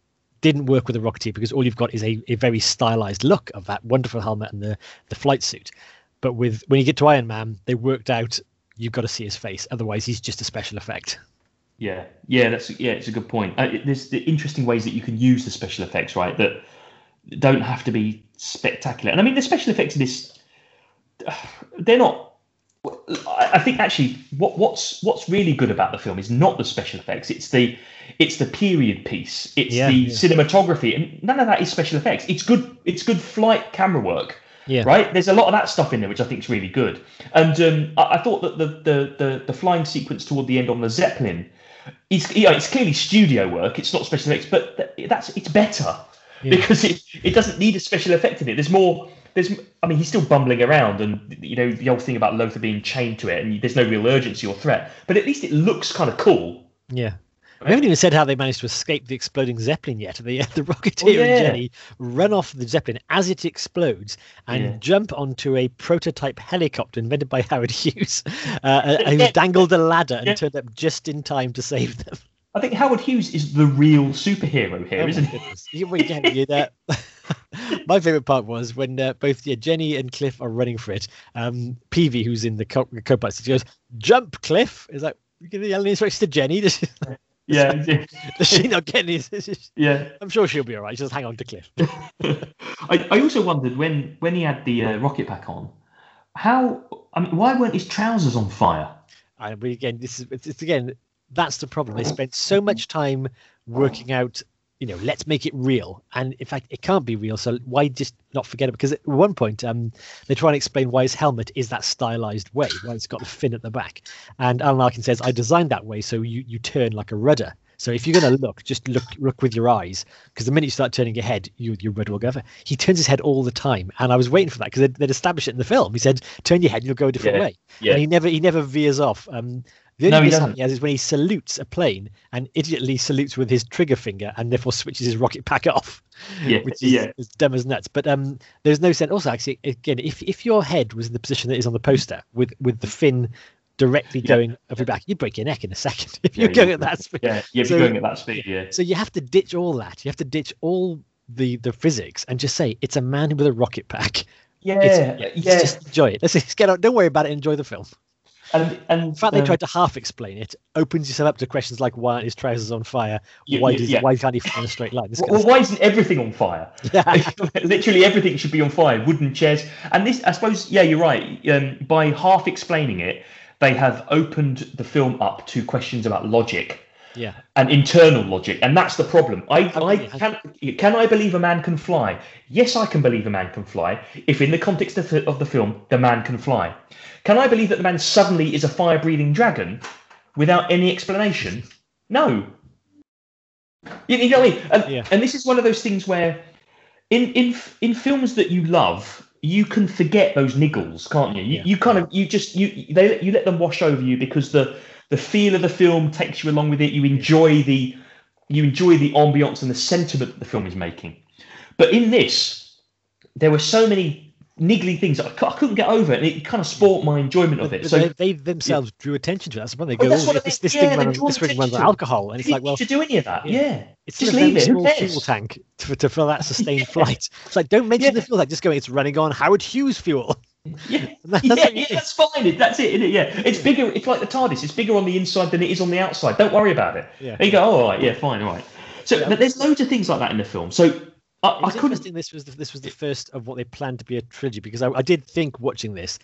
didn't work with the Rocketeer because all you've got is a, a very stylized look of that wonderful helmet and the, the flight suit. But with when you get to Iron Man, they worked out you've got to see his face, otherwise he's just a special effect. Yeah, yeah, that's yeah, it's a good point. Uh, it- there's the interesting ways that you can use the special effects, right? That don't have to be spectacular. And I mean, the special effects in this, they're not. I I think actually, what what's what's really good about the film is not the special effects. It's the it's the period piece. It's Yeah, the yeah. cinematography, and none of that is special effects. It's good. It's good flight camera work. Yeah. Right. There's a lot of that stuff in there, which I think is really good. And um, I, I thought that the, the the the flying sequence toward the end on the zeppelin, it's you know, it's clearly studio work. It's not special effects, but th- that's it's better Yeah. because it it doesn't need a special effect in it. There's more. There's I mean he's still bumbling around, and you know the old thing about Lothar being chained to it, and there's no real urgency or threat. But at least it looks kind of cool. Yeah. We haven't even said how they managed to escape the exploding Zeppelin yet. The the Rocketeer Oh, yeah. and Jenny run off the Zeppelin as it explodes and Yeah. jump onto a prototype helicopter invented by Howard Hughes, uh, who dangled a ladder and Yeah. turned up just in time to save them. I think Howard Hughes is the real superhero here, oh isn't he? well, yeah, you know, my favorite part was when uh, both yeah, Jenny and Cliff are running for it. Um, Peevy, who's in the co- co-pilot, goes, "Jump, Cliff!" Is like you give the yelling instructions to Jenny. Yeah, yeah, does she not get any? yeah. I'm sure she'll be all right. Just hang on to Cliff. I, I also wondered when when he had the uh, rocket pack on, how I mean, why weren't his trousers on fire? And we again, this is it's, it's again that's the problem. They spent so much time working out, you know, let's make it real, and in fact, it can't be real. So why just not forget it? Because at one point, um, they try and explain why his helmet is that stylized way, why it's got the fin at the back, and Alan Arkin says, "I designed that way so you you turn like a rudder." So if you're going to look, just look look with your eyes, because the minute you start turning your head, you, your rudder will go over. He turns his head all the time, and I was waiting for that because they'd, they'd established it in the film. He said, "Turn your head, and you'll go a different Yeah, way." yeah. And he never he never veers off. Um, the No, only he doesn't. he has is when he salutes a plane and idiotly salutes with his trigger finger and therefore switches his rocket pack off, Yeah, which is yeah. as dumb as nuts. But um, there's no sense. Also, actually, again, if if your head was in the position that is on the poster with with the fin directly Yeah. going over your back, you'd break your neck in a second if Yeah, you're going at that speed. Yeah, yeah. If So- you're going at that speed, yeah. So you have to ditch all that. You have to ditch all the the physics and just say it's a man with a rocket pack. Yeah, It's, yeah. it's just enjoy it. Let's just get out. Don't worry about it. Enjoy the film. And and In fact, they um, tried to half explain it. Opens yourself up to questions like why aren't his trousers on fire? Yeah, why does yeah. why can't he fly in a straight line? Well, why isn't everything on fire? Literally everything should be on fire. Wooden chairs, and this, I suppose, yeah, you're right. Um, by half explaining it, they have opened the film up to questions about logic yeah, and internal logic, and that's the problem. I, I can, can I believe a man can fly? Yes, I can believe a man can fly. If in the context of the, of the film, the man can fly, can I believe that the man suddenly is a fire-breathing dragon without any explanation? No. You, you know what I mean? And, Yeah. and this is one of those things where, in in in films that you love, you can forget those niggles, can't you? You, Yeah. you kind of you just you they you let them wash over you because the the feel of the film takes you along with it. You enjoy the you enjoy the ambiance and the sentiment that the film is making. But in this, there were so many niggly things that I, I couldn't get over, and it kind of spoilt my enjoyment of it. but So they, they themselves drew attention to it. That's the point. They Well, go, oh, I this, mean. this Yeah, thing runs, this on alcohol, and it's you like, well, to do any of that, yeah. yeah. it's just leave it, small fuel tank to, to fill that sustained Yeah. flight. It's like, don't mention Yeah. the fuel tank, just go, it's running on Howard Hughes fuel. Yeah, That's yeah, yeah, that's fine. That's it, isn't it? Yeah, it's bigger. It's like the TARDIS. It's bigger on the inside than it is on the outside. Don't worry about it. Yeah. And you go, oh, all right, yeah, fine, all right. So, Yeah. but there's loads of things like that in the film. So, I, I couldn't. This was the, this was the first of what they planned to be a trilogy because I, I did think watching this,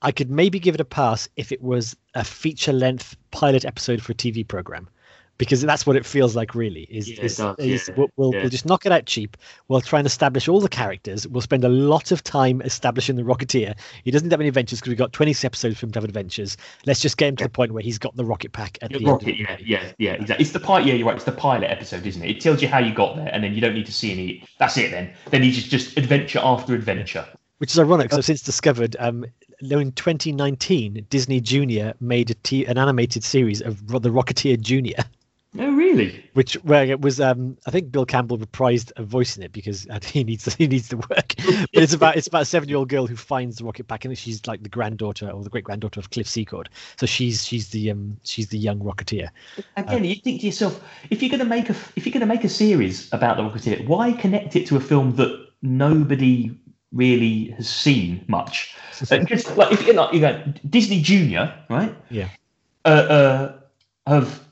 I could maybe give it a pass if it was a feature length pilot episode for a TV program, because that's what it feels like. Really, is, Yeah, is, does, is yeah, we'll, we'll, yeah. we'll just knock it out cheap. We'll try and establish all the characters. We'll spend a lot of time establishing the Rocketeer. He doesn't have any adventures because we've got 20 episodes for him to have adventures. Let's just get him to the point where he's got the rocket pack at the end. Rocket, it. yeah, yeah, yeah, exactly. It's the pilot. Yeah, you're right. It's the pilot episode, isn't it? It tells you how you got there, and then you don't need to see any. That's it. Then, then you just just adventure after adventure. which is ironic because I've since discovered um in 2019 Disney Junior made a t- an animated series of Ro- the Rocketeer Junior, Oh, really? which where it was um I think Bill Campbell reprised a voice in it because uh, he needs he needs the work. but it's about it's about a seven year old girl who finds the rocket pack and she's like the granddaughter or the great granddaughter of Cliff Secord. So she's she's the um she's the young Rocketeer. Again, you think to yourself, if you're going to make a if you're going to make a series about the Rocketeer, why connect it to a film that nobody really has seen much? Uh, just like if you're not, you go Disney Junior, right? Yeah. Uh, uh, have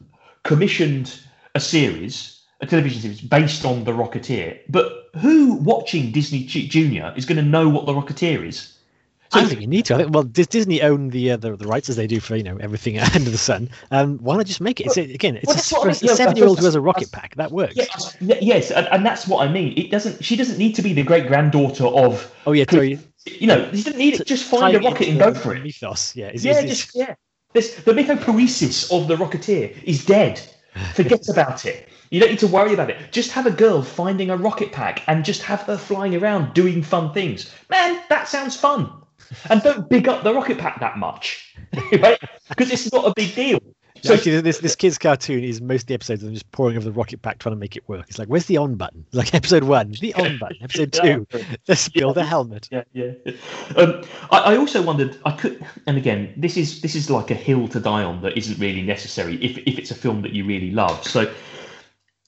commissioned a series, a television series based on the Rocketeer, but who watching Disney Junior is going to know what the Rocketeer is? I don't think you need to. I think well, Dis- Disney own the, uh, the the rights as they do for you know everything under the sun. Um, why not just make it? It's again, it's Well, a, that's I for a mean, yeah, seven year old who has a rocket pack. That works. Yes, yes, and, and that's what I mean. It doesn't. She doesn't need to be the great granddaughter of. Oh yeah, sorry. You know, she doesn't need it. Just find a rocket and go for it. Mythos, yeah. Is, Yeah, is- just yeah. This the mythopoesis of the Rocketeer is dead. Forget about it. You don't need to worry about it. Just have a girl finding a rocket pack and just have her flying around doing fun things. Man, that sounds fun. And don't big up the rocket pack that much, right? Because it's not a big deal. So actually, this this kids cartoon is most of the episodes of them just pouring over the rocket pack trying to make it work. It's like, where's the on button? Like episode one, the on button. Episode two, let's build a helmet. yeah, yeah. Um, I, I also wondered. I could, and again, this is this is like a hill to die on that isn't really necessary if if it's a film that you really love. So.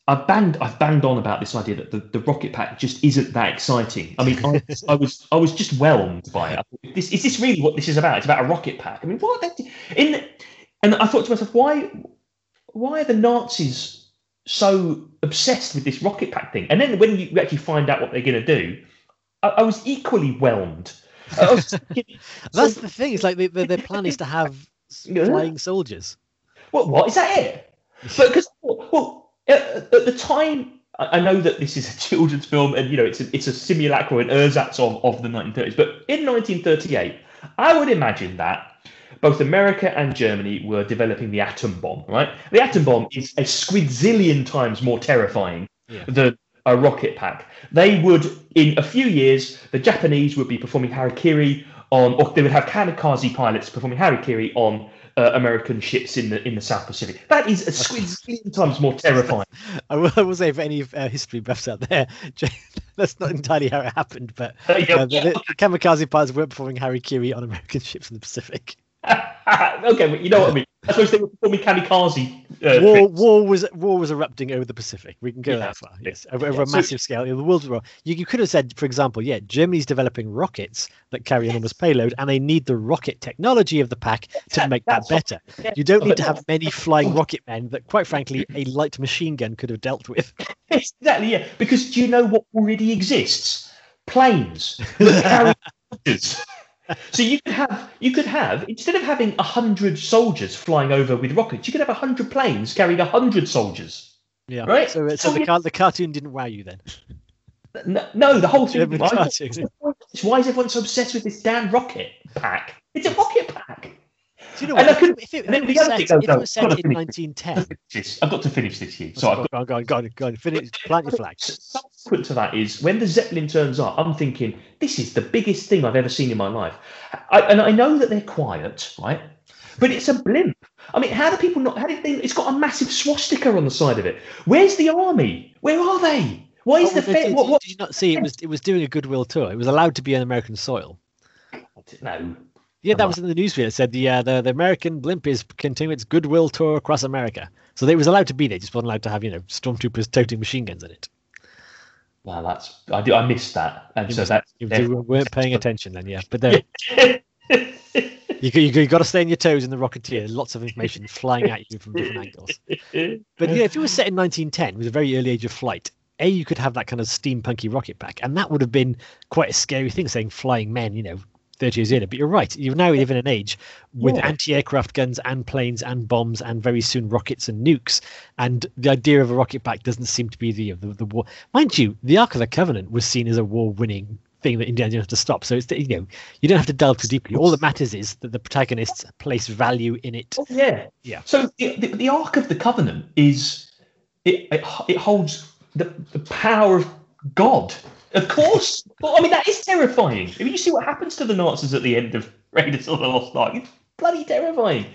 I've banged, I've banged on about this idea that the, the rocket pack just isn't that exciting. I mean, I, I was, I was just whelmed by it. This is this really what this is about? It's about a rocket pack. I mean, what? In, and I thought to myself, why, why are the Nazis so obsessed with this rocket pack thing? And then when you actually find out what they're going to do, I, I was equally whelmed. Was thinking, That's so- the thing. It's like the, the, their plan is to have flying soldiers. What? What is that? It? But because well, at, at the time, I I know that this is a children's film, and you know it's a, it's a simulacrum and ersatz of, of the 1930s. But in 1938, I would imagine that both America and Germany were developing the atom bomb. Right? The atom bomb is a squidzillion times more terrifying Yeah. than a rocket pack. They would, in a few years, the Japanese would be performing harikiri on, or they would have kamikaze pilots performing harikiri on uh, American ships in the in the South Pacific. That is a squidzillion times more terrifying. I will, I will say, for any uh, history buffs out there, that's not entirely how it happened. But Uh, yeah, uh, the, the, kamikaze pilots were performing Harikiri on American ships in the Pacific. okay, but you know what I mean. I suppose they were performing kamikaze. Uh, war, tricks. war was war was erupting over the Pacific. We can go Yeah. that far. Yes, over, over Yeah, a so- massive scale. The world war. You, you could have said, for example, yeah, Germany's developing rockets that carry enormous payload, and they need the rocket technology of the pack to make that that's what- better. yeah, You don't need to have many flying rocket men that, quite frankly, a light machine gun could have dealt with. Exactly, yeah. Because do you know what already exists? Planes that carry soldiers. So you could have you could have instead of having a hundred soldiers flying over with rockets, you could have a hundred planes carrying a hundred soldiers. Yeah. Right. So, uh, so So the, the cartoon didn't wow you then. No, no the whole thing. Why, cartoon. why is everyone so obsessed with this damn rocket pack? It's a rocket pack. Do you know And what? I couldn't- If it, if it was set, thing- if it was set in 1910, I've got to finish this here. So I've got go on, go on, go on, go on, finish, plant your flag. Subsequent to that is when the Zeppelin turns up, I'm thinking, this is the biggest thing I've ever seen in my life. I, and I know that they're quiet, right? But it's a blimp. I mean, how do people not? How did they? It's got a massive swastika on the side of it. Where's the army? Where are they? Why is Oh, the fair? What, what? did you not see? It was it was doing a goodwill tour. It was allowed to be on American soil. No. Yeah, that was in the newsfeed. It said the uh, the the American blimp is continuing its goodwill tour across America. So they was allowed to be there, just wasn't allowed to have you know stormtroopers toting machine guns in it. Wow, that's I do I missed that, and You so that You, you weren't paying attention then, yeah. But there, you you, got- you got to stay on your toes in the Rocketeer. Lots of information flying at you from different angles. But yeah, if you were set in 1910 with a very early age of flight, a you could have that kind of steampunky rocket pack, and that would have been quite a scary thing, saying flying men, you know, 30 years later. But you're right, you now live in an age with Yeah. anti-aircraft guns and planes and bombs and very soon rockets and nukes. And the idea of a rocket pack doesn't seem to be the the, the war. Mind you, the Ark of the Covenant was seen as a war-winning thing that Indiana Jones had to stop. So it's you know you don't have to delve too deeply. All that matters is that the protagonists place value in it. Oh, yeah, Yeah. So the, the, the Ark of the Covenant is it it, it holds the, the power of God. Of course. well, I mean that is terrifying. I mean, you see what happens to the Nazis at the end of Raiders of the Lost Ark. It's bloody terrifying.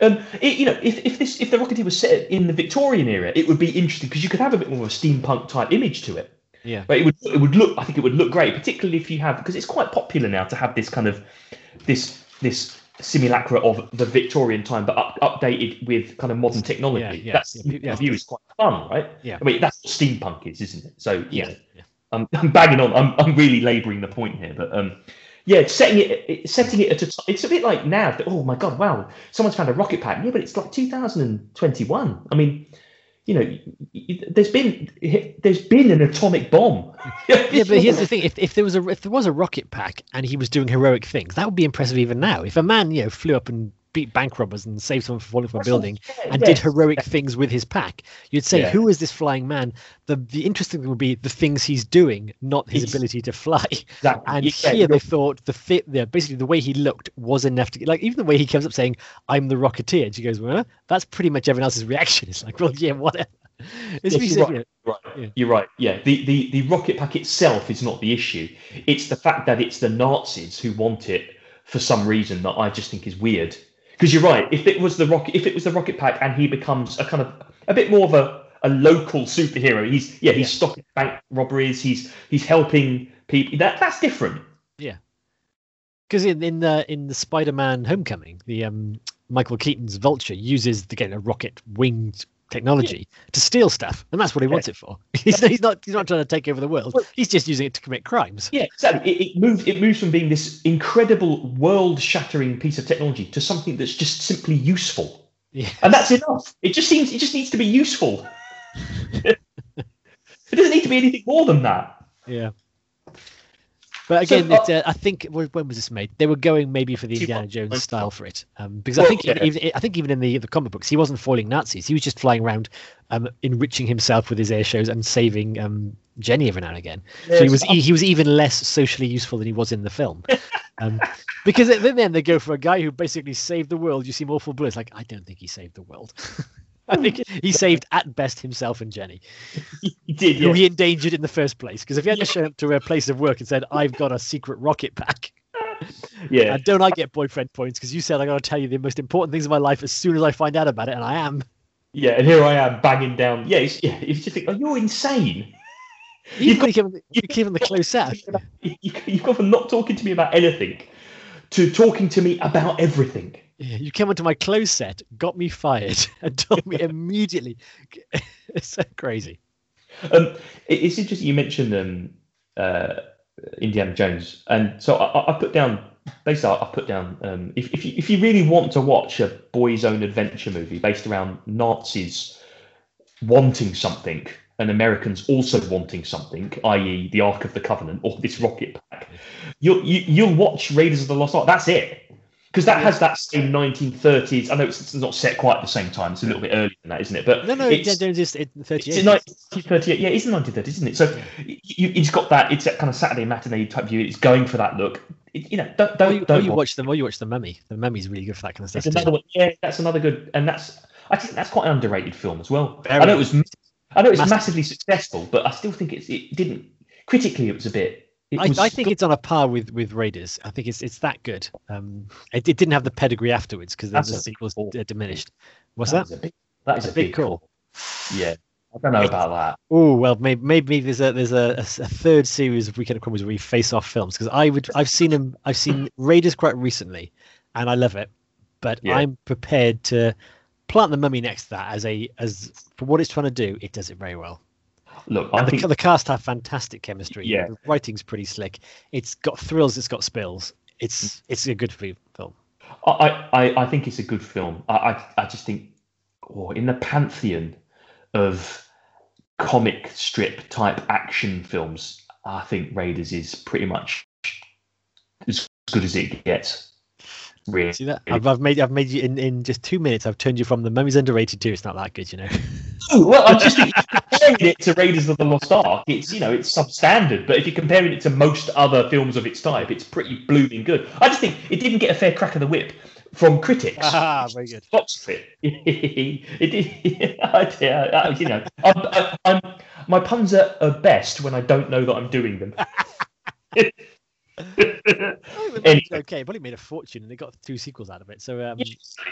Um, it, you know, if, if this if the Rocketeer was set in the Victorian era, it would be interesting because you could have a bit more of a steampunk type image to it. Yeah. But it would it would look I think it would look great, particularly if you have because it's quite popular now to have this kind of this this simulacra of the Victorian time, but up, updated with kind of modern technology. Yeah, yeah, that's yeah, yeah. view is quite fun, right? Yeah. I mean that's what steampunk is, isn't it? So yeah. I'm, I'm banging on. I'm, I'm really labouring the point here, but um, yeah, setting it, setting it at a it's a bit like now. That, oh my god, wow, someone's found a rocket pack. Yeah, but it's like 2021. I mean, you know, there's been there's been an atomic bomb. Yeah, but here's the thing: if, if there was a if there was a rocket pack and he was doing heroic things, that would be impressive even now. If a man, you know, flew up and beat bank robbers and saved someone from falling from a building and yeah. did heroic things with his pack, you'd say, Yeah. "Who is this flying man?" The the interesting thing would be the things he's doing, not his He's- ability to fly. Exactly. And Yeah, here they thought the fit, the, basically the way he looked was enough to like even the way he comes up saying, "I'm the Rocketeer," and she goes, "Well, that's pretty much everyone else's reaction." It's like, well, yeah, whatever. Yes, you're you right. Right. Yeah. You're right. Yeah. The, the the rocket pack itself is not the issue. It's the fact that it's the Nazis who want it for some reason that I just think is weird. Because you're right. If it was the rocket, if it was the rocket pack, and he becomes a kind of a bit more of a, a local superhero, he's yeah, he's Yeah. stopping bank robberies. He's he's helping people. That that's different. Yeah, because in in the in the Spider-Man Homecoming, the um Michael Keaton's Vulture uses again a rocket winged technology to steal stuff, and that's what he wants it for. He's, he's not he's not trying to take over the world. He's just using it to commit crimes. Yeah, exactly. It, it moves. It moves from being this incredible, world-shattering piece of technology to something that's just simply useful. Yeah. and that's enough. It just seems it just needs to be useful. it doesn't need to be anything more than that. Yeah. But So, again, uh, it's, uh, I think when was this made? They were going maybe for the Indiana Jones style for it, um, because I think yeah. even, I think even in the the comic books, he wasn't foiling Nazis. He was just flying around, um, enriching himself with his air shows and saving um, Jenny every now and again. so he was e- he was even less socially useful than he was in the film. Um, because then then they go for a guy who basically saved the world. You see awful blue. It's like I don't think he saved the world. I think he saved at best himself and Jenny, he did. who Yeah. he endangered in the first place. Because if he hadn't Yeah. shown up to a place of work and said, "I've got a secret rocket pack," yeah. and don't I get boyfriend points? Because you said I got to tell you the most important things in my life as soon as I find out about it, and I am. Yeah, and here I am banging down. Yeah, it's, yeah. You just think, oh, you're insane. Even got- you've, him the, you give him the close out. You, you've gone from not talking to me about anything to talking to me about everything. You came onto my close set, got me fired, and told me immediately. It's so crazy. Um, it- it's interesting you mentioned um, uh, Indiana Jones, and so I, I- put down basically I I put down um, if if you, if you really want to watch a boys' own adventure movie based around Nazis wanting something and Americans also wanting something, i.e., the Ark of the Covenant or this rocket pack, you'll you, you'll watch Raiders of the Lost Ark. That's it. Because that has that same 1930s. I know it's, it's not set quite at the same time. It's a little bit earlier than that, isn't it? But No, no, it's, Indiana Jones is in it's 38. in 1938. Yeah, it's in 1930s, isn't it? So you, it's got that. It's that kind of Saturday matinee type view. It's going for that look. It, you know, don't don't you, don't. you watch. them, or you watch the Mummy. The Mummy's really good for that kind of stuff. It's another one. Yeah, that's another good, and that's I think that's quite an underrated film as well. Very. I know it was, I know it's Massive. massively successful, but I still think it's it didn't critically. It was a bit. I, I think it's on a par with with Raiders. I think it's it's that good. Um, it, it didn't have the pedigree afterwards because the That's sequels uh, diminished. What's that that? is a big. That is a big call. Yeah. I don't know about that. Oh well, maybe maybe there's a there's a, a, a third series of Weekend of Crombies where we face off films because I would I've seen them I've seen Raiders quite recently, and I love it, but Yeah. I'm prepared to plant the Mummy next to that as a as for what it's trying to do, it does it very well. Look, I the, think the cast have fantastic chemistry. Yeah. the writing's pretty slick. It's got thrills. It's got spills. It's it's a good film. I, I, I think it's a good film. I, I, I just think, oh, in the pantheon of comic strip type action films, I think Raiders is pretty much as good as it gets. Really. See that? I've, I've made I've made you in, in just two minutes. I've turned you from the Mummy's underrated to it's not that good, you know. Oh, well, I just think comparing it to Raiders of the Lost Ark, it's you know it's substandard. But if you're comparing it to most other films of its type, it's pretty blooming good. I just think it didn't get a fair crack of the whip from critics. ah, very good. Lots fit. it. it did. yeah, I- you know, I'm, I- I'm, my puns are, are best when I don't know that I'm doing them. Anyway. Okay, probably made a fortune, and they got two sequels out of it. So, um,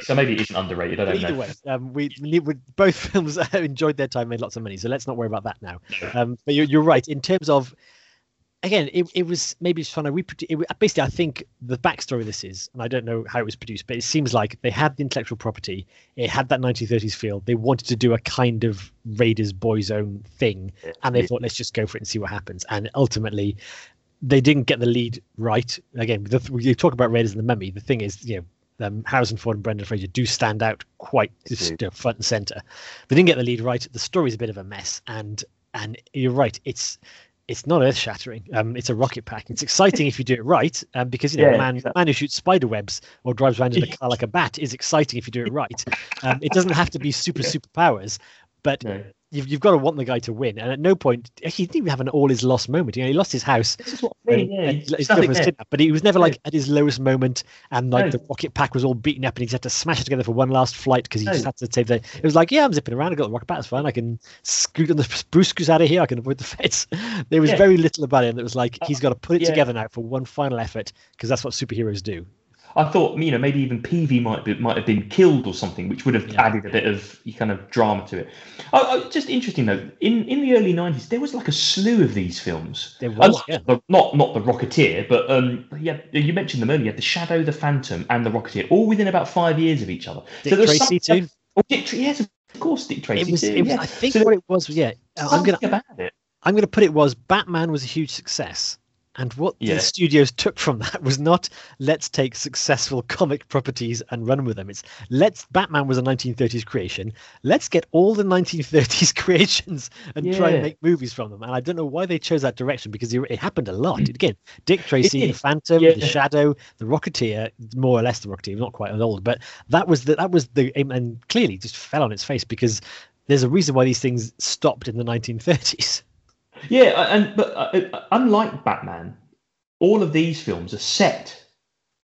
so maybe it isn't underrated. I don't either know. way, um, we, we both films enjoyed their time, made lots of money. So let's not worry about that now. Um, but you're, you're right in terms of. Again, it, it was maybe just trying to reproduce. It, basically, I think the backstory of this is, and I don't know how it was produced, but it seems like they had the intellectual property. It had that 1930s feel. They wanted to do a kind of Raiders Boys Own thing, and they thought, let's just go for it and see what happens. And ultimately, they didn't get the lead right. Again, the, you talk about Raiders and the Mummy. The thing is, you know, um, Harrison Ford and Brendan Fraser do stand out quite just, you know, front and center. They didn't get the lead right. The story's a bit of a mess, and and you're right. It's it's not earth shattering. Um, it's a rocket pack. It's exciting if you do it right, um, because you know, Yeah, a man exactly. man who shoots spider webs or drives around in a car like a bat is exciting if you do it right. Um, it doesn't have to be super super powers, but No. You've, you've got to want the guy to win. And at no point, he didn't even have an all is lost moment. You know, he lost his house. This is what I mean. Yeah, uh, his was there. kidnapped, but he was never like at his lowest moment, and like No. the rocket pack was all beaten up, and he just had to smash it together for one last flight because he No. just had to save the. It was like, yeah, I'm zipping around. I got the rocket pack. It's fine. I can scoot on the Bruce goes out of here. I can avoid the feds. There was Yeah. very little about him that was like uh, he's got to put it together now for one final effort because that's what superheroes do. I thought, you know, maybe even Peevy might be, might have been killed or something, which would have Yeah. added a bit of kind of drama to it. Oh, oh, just interesting though, in in the early '90s, there was like a slew of these films. There was, not, yeah. the, not not the Rocketeer, but um, yeah, you mentioned them earlier. The Shadow, the Phantom, and the Rocketeer, all within about five years of each other. Dick there was Tracy something- too. Oh, Dick yes, of course, Dick Tracy It was. too. It was yeah. I think So what it was yeah. I'm gonna about it. I'm going to put it was Batman was a huge success. And what Yeah. the studios took from that was not let's take successful comic properties and run with them. It's let's Batman was a 1930s creation. Let's get all the 1930s creations and try and make movies from them. And I don't know why they chose that direction because it happened a lot. Mm. Again, Dick Tracy, the. Phantom, Yeah. the Shadow, the Rocketeer, more or less the Rocketeer, not quite as old, but that was the that was the aim and clearly just fell on its face because there's a reason why these things stopped in the 1930s. Yeah, and but uh, unlike Batman, all of these films are set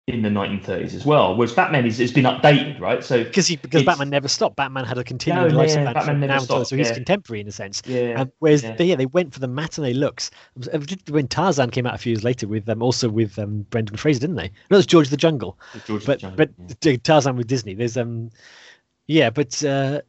in the 1930s as well. Whereas Batman is has been updated, right? So because he because Batman never stopped. Batman had a continuing No, yeah, Batman never stopped, so he's yeah. contemporary in a sense. yeah, Um, whereas yeah. they, yeah, they went for the matinee looks. When Tarzan came out a few years later with um, also with um, Brendan Fraser, didn't they? No, it was George the Jungle. George But Jungle, but yeah. Tarzan with Disney. There's um, yeah, but uh,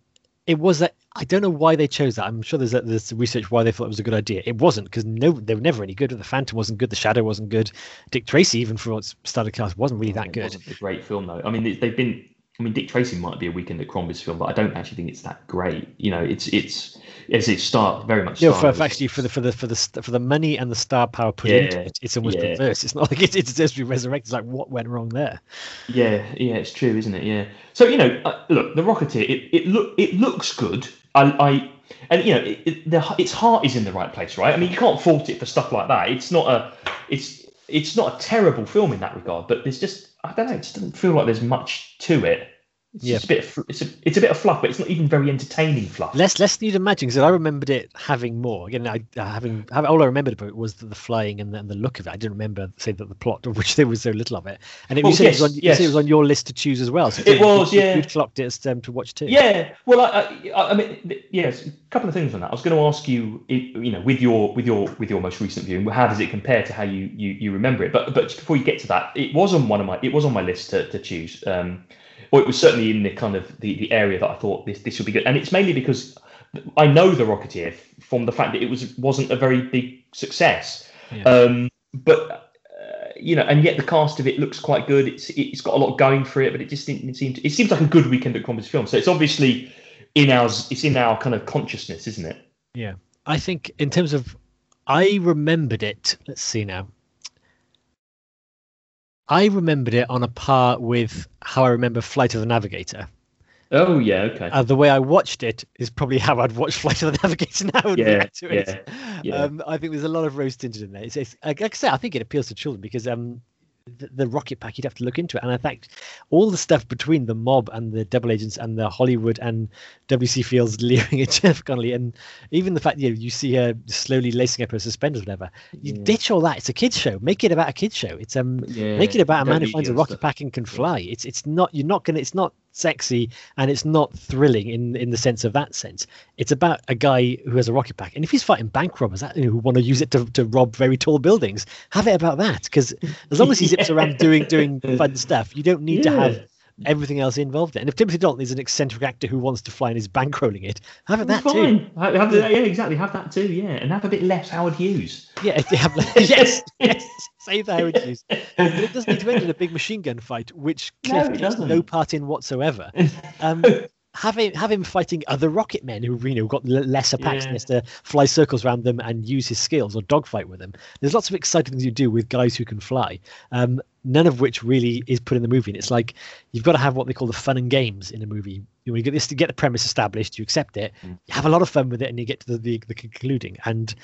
it was that. I don't know why they chose that. I'm sure there's there's research why they thought it was a good idea. It wasn't because no, they were never any good. The Phantom wasn't good. The Shadow wasn't good. Dick Tracy, even for its started cast, wasn't really that It good. wasn't a great film though. I mean, they've been. I mean, Dick Tracy might be a weekend at Crombie's film, but I don't actually think it's that great. You know, it's it's as it start very much. Yeah, for, for actually for the for the for the for the money and the star power put Yeah, into it, it's almost yeah. perverse. It's not like it's it's just resurrected. It's like what went wrong there? Yeah, yeah, it's true, isn't it? Yeah. So you know, uh, look, the Rocketeer, it, it look it looks good. I, I and you know, it, it, the, its heart is in the right place, right? I mean, you can't fault it for stuff like that. It's not a, it's it's not a terrible film in that regard, but there's just I don't know, it just doesn't feel like there's much to it. It's Yeah. a bit, of, it's a, it's a bit of fluff, but it's not even very entertaining fluff. Less less than you'd imagine because I remembered it having more. Again, I uh, having all I remembered about it was the, the flying and the, and the look of it. I didn't remember say that the plot of which there was so little of it. And it, Oh, you, said it was yes, on, you yes. said it was on your list to choose as well. So It you- was, you- yeah. You'd clocked it as um, to watch too. Yeah, well, I, I, I mean, yes, a couple of things on that. I was going to ask you, you know, with your with your with your most recent viewing, how does it compare to how you you, you remember it? But but before you get to that, it was on one of my it was on my list to, to choose. Um, or it was certainly in the kind of the, the area that I thought this this would be good, and it's mainly because I know the Rocketeer from the fact that it was wasn't a very big success. Yeah. Um, but uh, you know, and yet the cast of it looks quite good. It's it's got a lot going for it, but it just didn't seem to, it seems like a good weekend at Crombie's film. So it's obviously in our it's in our kind of consciousness, isn't it? Yeah, I think in terms of, I remembered it. Let's see now. I remembered it on a par with how I remember Flight of the Navigator. Oh yeah, okay. Uh, the way I watched it is probably how I'd watch Flight of the Navigator now Yeah, react to it. yeah, yeah. Um, I think there's a lot of rose tinted in there. It's, it's, like I say, I think it appeals to children because um, the, the rocket pack, you'd have to look into it. And in fact, all the stuff between the mob and the double agents and the Hollywood and W.C. Fields leering at Jeff Connolly, and even the fact you know, you see her slowly lacing up her suspenders, whatever. You Yeah. ditch all that. It's a kids show. Make it about a kids show. It's um, Yeah, make it about a man who finds a rocket stuff. pack and can fly. It's it's not you're not gonna. It's not sexy and it's not thrilling in in the sense of that sense. It's about a guy who has a rocket pack, and if he's fighting bank robbers that, you know, who want to use it to, to rob very tall buildings, have it about that. Because as long as he zips around doing doing fun stuff, you don't need to have Yeah. Everything else involved. in it. And if Timothy Dalton is an eccentric actor who wants to fly and is bankrolling it, have it that too. Fine. Have, have the- yeah, exactly. Have that too. Yeah, and have a bit less Howard Hughes. Yeah, have, yes, yes. Save the Howard Hughes. But it doesn't need to end in a big machine gun fight, which No, Cliff takes no part in whatsoever. Um, have him have him fighting other rocket men who you know got lesser packs and Yeah. he has to fly circles around them and use his skills or dogfight with them. There's lots of exciting things you do with guys who can fly. Um, none of which really is put in the movie. And it's like you've got to have what they call the fun and games in a movie. You, know, you get this to get the premise established, you accept it, Mm. you have a lot of fun with it, and you get to the the, the concluding. And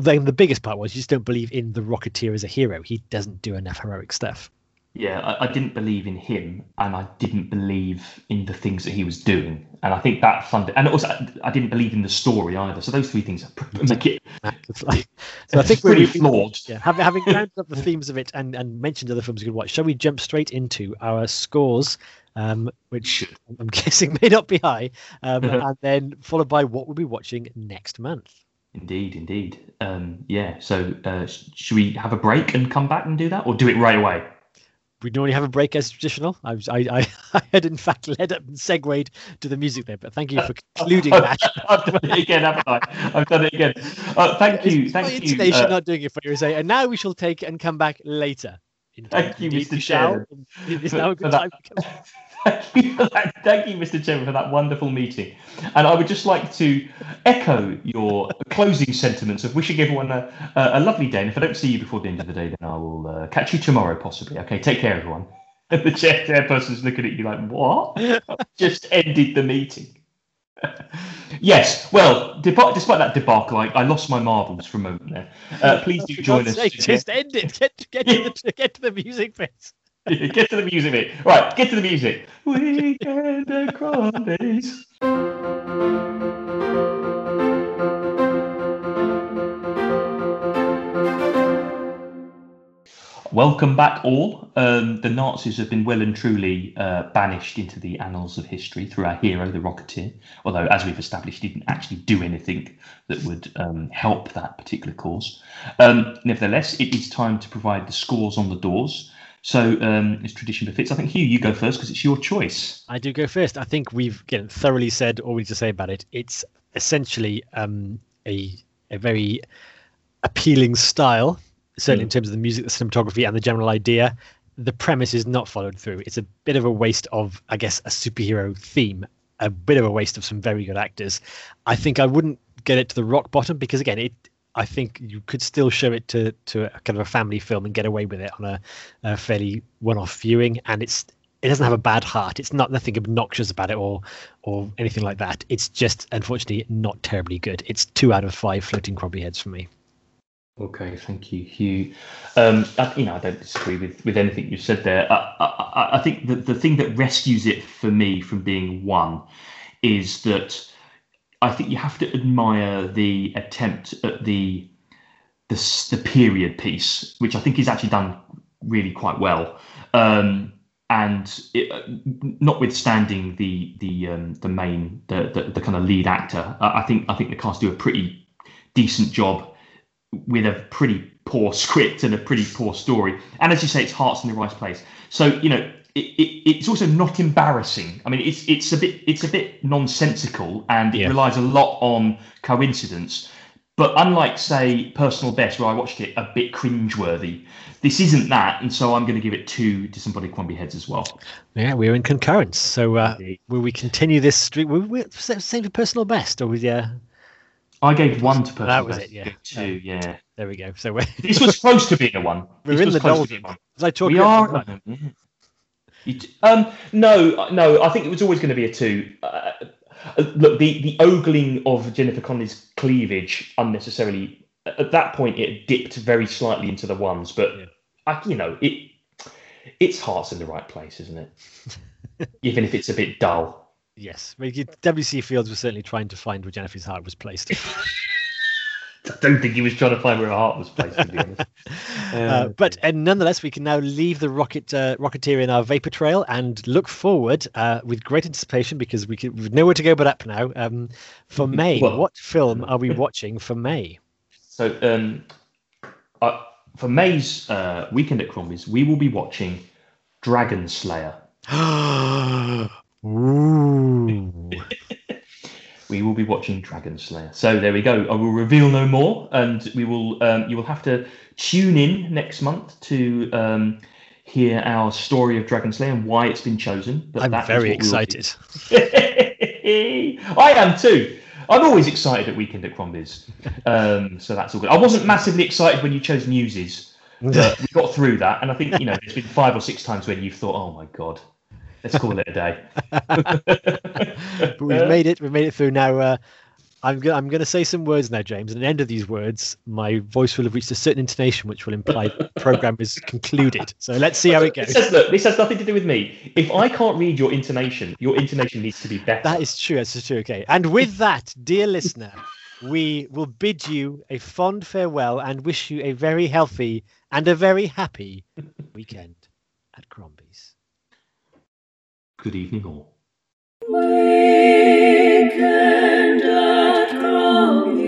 then the biggest part was you just don't believe in the Rocketeer as a hero. He doesn't do enough heroic stuff. Yeah, I, I didn't believe in him, and I didn't believe in the things that he was doing, and I think that funded. And also, I, didn't believe in the story either. So those three things make it like- so I think we're flawed. Yeah, having, having rounded up the themes of it and, and mentioned other films you could watch, shall we jump straight into our scores, um, which I'm guessing may not be high, um, and then followed by what we'll be watching next month. Indeed, indeed. Um, yeah. So, uh, sh- should we have a break and come back and do that, or do it right away? We normally have a break as traditional. I, was, I, I, I had in fact led up and segued to the music there, but thank you for concluding that. I've done it again, haven't I? I've done it again. Uh, thank you, It's my thank you. uh, not doing it for you. Say, and now we shall take and come back later. Thank you, Mr. Chairman, It is now a good time. to come- Thank you, that. Thank you, Mr. Chairman, for that wonderful meeting. And I would just like to echo your closing sentiments of wishing everyone a, a, a lovely day. And if I don't see you before the end of the day, then I will uh, catch you tomorrow, possibly. Okay, take care, everyone. And the chair chairperson's looking at you like, what? I've just ended the meeting. Yes, well, despite that debacle, I, I lost my marbles for a moment there. Uh, please do join us. sake, just end it. Get, get, to the, get to the music bit. get to the music bit. Right, get to the music. Weekend at Crombie's. Welcome back, all. Um, the Nazis have been well and truly uh, banished into the annals of history through our hero, the Rocketeer. Although, as we've established, he didn't actually do anything that would um, help that particular cause. Um, nevertheless, it is time to provide the scores on the doors. So, um, as tradition befits, I think Hugh, you go first because it's your choice. I do go first. I think we've again thoroughly said all we need to say about it. It's essentially um, a a very appealing style, certainly hmm. in terms of the music, the cinematography, and the general idea. The premise is not followed through. It's a bit of a waste of, I guess, a superhero theme. A bit of a waste of some very good actors. I think I wouldn't get it to the rock bottom because again, it. I think you could still show it to to a kind of a family film and get away with it on a, a fairly one-off viewing, and it's it doesn't have a bad heart. It's not nothing obnoxious about it or or anything like that. It's just unfortunately not terribly good. It's two out of five floating Crombie heads for me. Okay, thank you, Hugh. Um, I, you know, I don't disagree with, with anything you said there. I, I, I think that the thing that rescues it for me from being one is that I think you have to admire the attempt at the the, the period piece, which I think is actually done really quite well. Um, and it, uh, notwithstanding the the um, the main the, the the kind of lead actor, I I think I think the cast do a pretty decent job with a pretty poor script and a pretty poor story. And as you say, its heart's in the right place. So you know, it, it, it's also not embarrassing. I mean, it's it's a bit it's a bit nonsensical and it Yeah. relies a lot on coincidence. But unlike, say, Personal Best, where I watched it a bit cringeworthy, this isn't that, and so I'm going to give it two disembodied Crombie heads as well. Yeah, we're in concurrence. So uh, will we continue this streak? Will we same for personal best, or was yeah? I gave one to Personal That was Best. it, yeah. Two, yeah. There we go. So we're, This was close to being a one. we're This in the close doldrums. As I talk We about are. yeah. You t- um, no, no. I think it was always going to be a two. Uh, uh, look, the the ogling of Jennifer Connelly's cleavage unnecessarily. At that point, it dipped very slightly into the ones, but Yeah. I, you know, it its heart's in the right place, isn't it? Even if it's a bit dull. Yes, I mean, W.C. Fields was certainly trying to find where Jennifer's heart was placed. I don't think he was trying to find where her heart was placed. To be honest. Uh, but uh, nonetheless, we can now leave the rocket uh, rocketeer in our vapor trail and look forward uh, with great anticipation because we, can, we know where to go but up now. Um, for May, Well- what film are we watching for May? So, um, uh, for May's uh, weekend at Crombie's, we will be watching Dragon Slayer. Ooh. we will be watching Dragon Slayer. So there we go. I will reveal no more, and we will. Um, you will have to tune in next month to um, hear our story of Dragon Slayer and why it's been chosen. But I'm that is very what we will be- excited. I am too. I'm always excited at Weekend at Crombie's. Um, so that's all good. I wasn't massively excited when you chose Newsies, but we got through that. And I think, you know, there's been five or six times when you've thought, oh my God, let's call it a day. but we've made it. We've made it through now. Uh, I'm going. I'm going to say some words now, James. And at the end of these words, my voice will have reached a certain intonation, which will imply the program is concluded. So let's see how it This goes. has, look, this has nothing to do with me. If I can't read your intonation, your intonation needs to be better. That is true. That's true. Okay. And with that, dear listener, we will bid you a fond farewell and wish you a very healthy and a very happy weekend at Crombie's. Good evening, all. Weekend at Crombie's.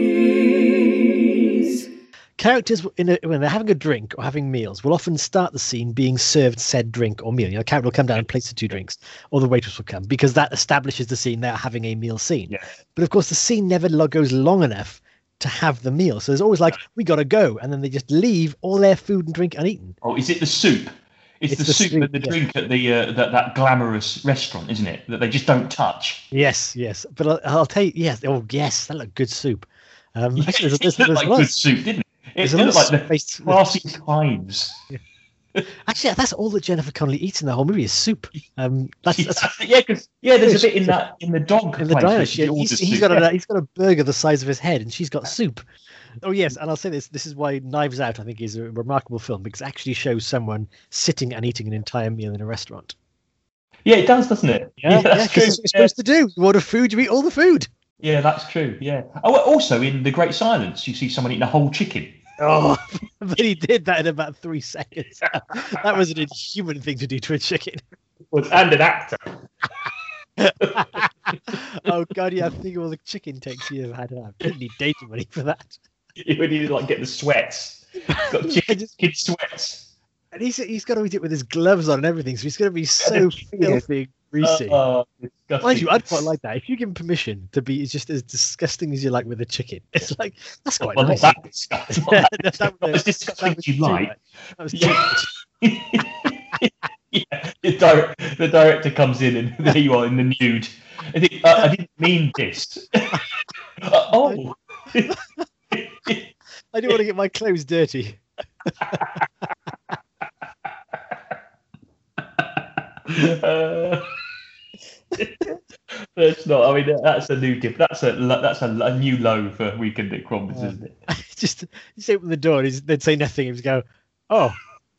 Characters in a, when they're having a drink or having meals will often start the scene being served said drink or meal. You know, the character will come down and place the two drinks, or the waitress will come because that establishes the scene they're having a meal scene. Yeah. But of course, the scene never lo- goes long enough to have the meal. So there's always like, we got to go. And then they just leave all their food and drink uneaten. Oh, is it the soup? It's, It's the, the soup and the yeah. drink at the uh, that, that glamorous restaurant, isn't it? That they just don't touch. Yes, yes. But I'll, I'll tell you, yes. Oh, yes. That looked good soup. Um, actually, there's, it there's, looked there's like lots- good soup, didn't it? It, it looked like the classy times. Actually, that's all that Jennifer Connelly eats in the whole movie is soup. Um, that's, that's yeah, because yeah, there's a bit in that in the dog in the diner. she he's, he's soup. got a he's got a burger the size of his head, and she's got soup. Oh yes, and I'll say this: this is why Knives Out, I think, is a remarkable film because it actually shows someone sitting and eating an entire meal in a restaurant. Yeah, it does, doesn't it? Yeah, that's yeah, true. that's what you're Yeah. supposed to do. You order food, you eat all the food. Yeah, that's true. Yeah. Oh, also in The Great Silence, you see someone eating a whole chicken. Oh, but he did that in about three seconds. that was an inhuman thing to do to a chicken. And an actor. oh god, yeah, I think of all the chicken takes you've had. I didn't need data money for that. when you like get the sweats. Got I chicken, just- chicken sweats. And he's he's got to eat it with his gloves on and everything, so he's going to be so filthy, greasy. Oh, disgusting. Mind you, I'd quite like that. If you give him permission to be just as disgusting as you like with a chicken, it's like that's quite well, nice. that disgusting. Not that That- that disgusting. Was- disgusting that you like. much. That was too yeah, the, direct, the director comes in and there you are in the nude. I think uh, I didn't mean this. Uh, oh, I don't want to get my clothes dirty. Uh, that's not. I mean, that's a new dip. That's a that's a, a new low for weekend at Crombie's, isn't it? just just open the door And they'd say nothing. He'd just go, oh,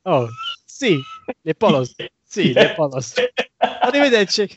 oh, see, le polos, see, le Yeah. polos. Arrivederci.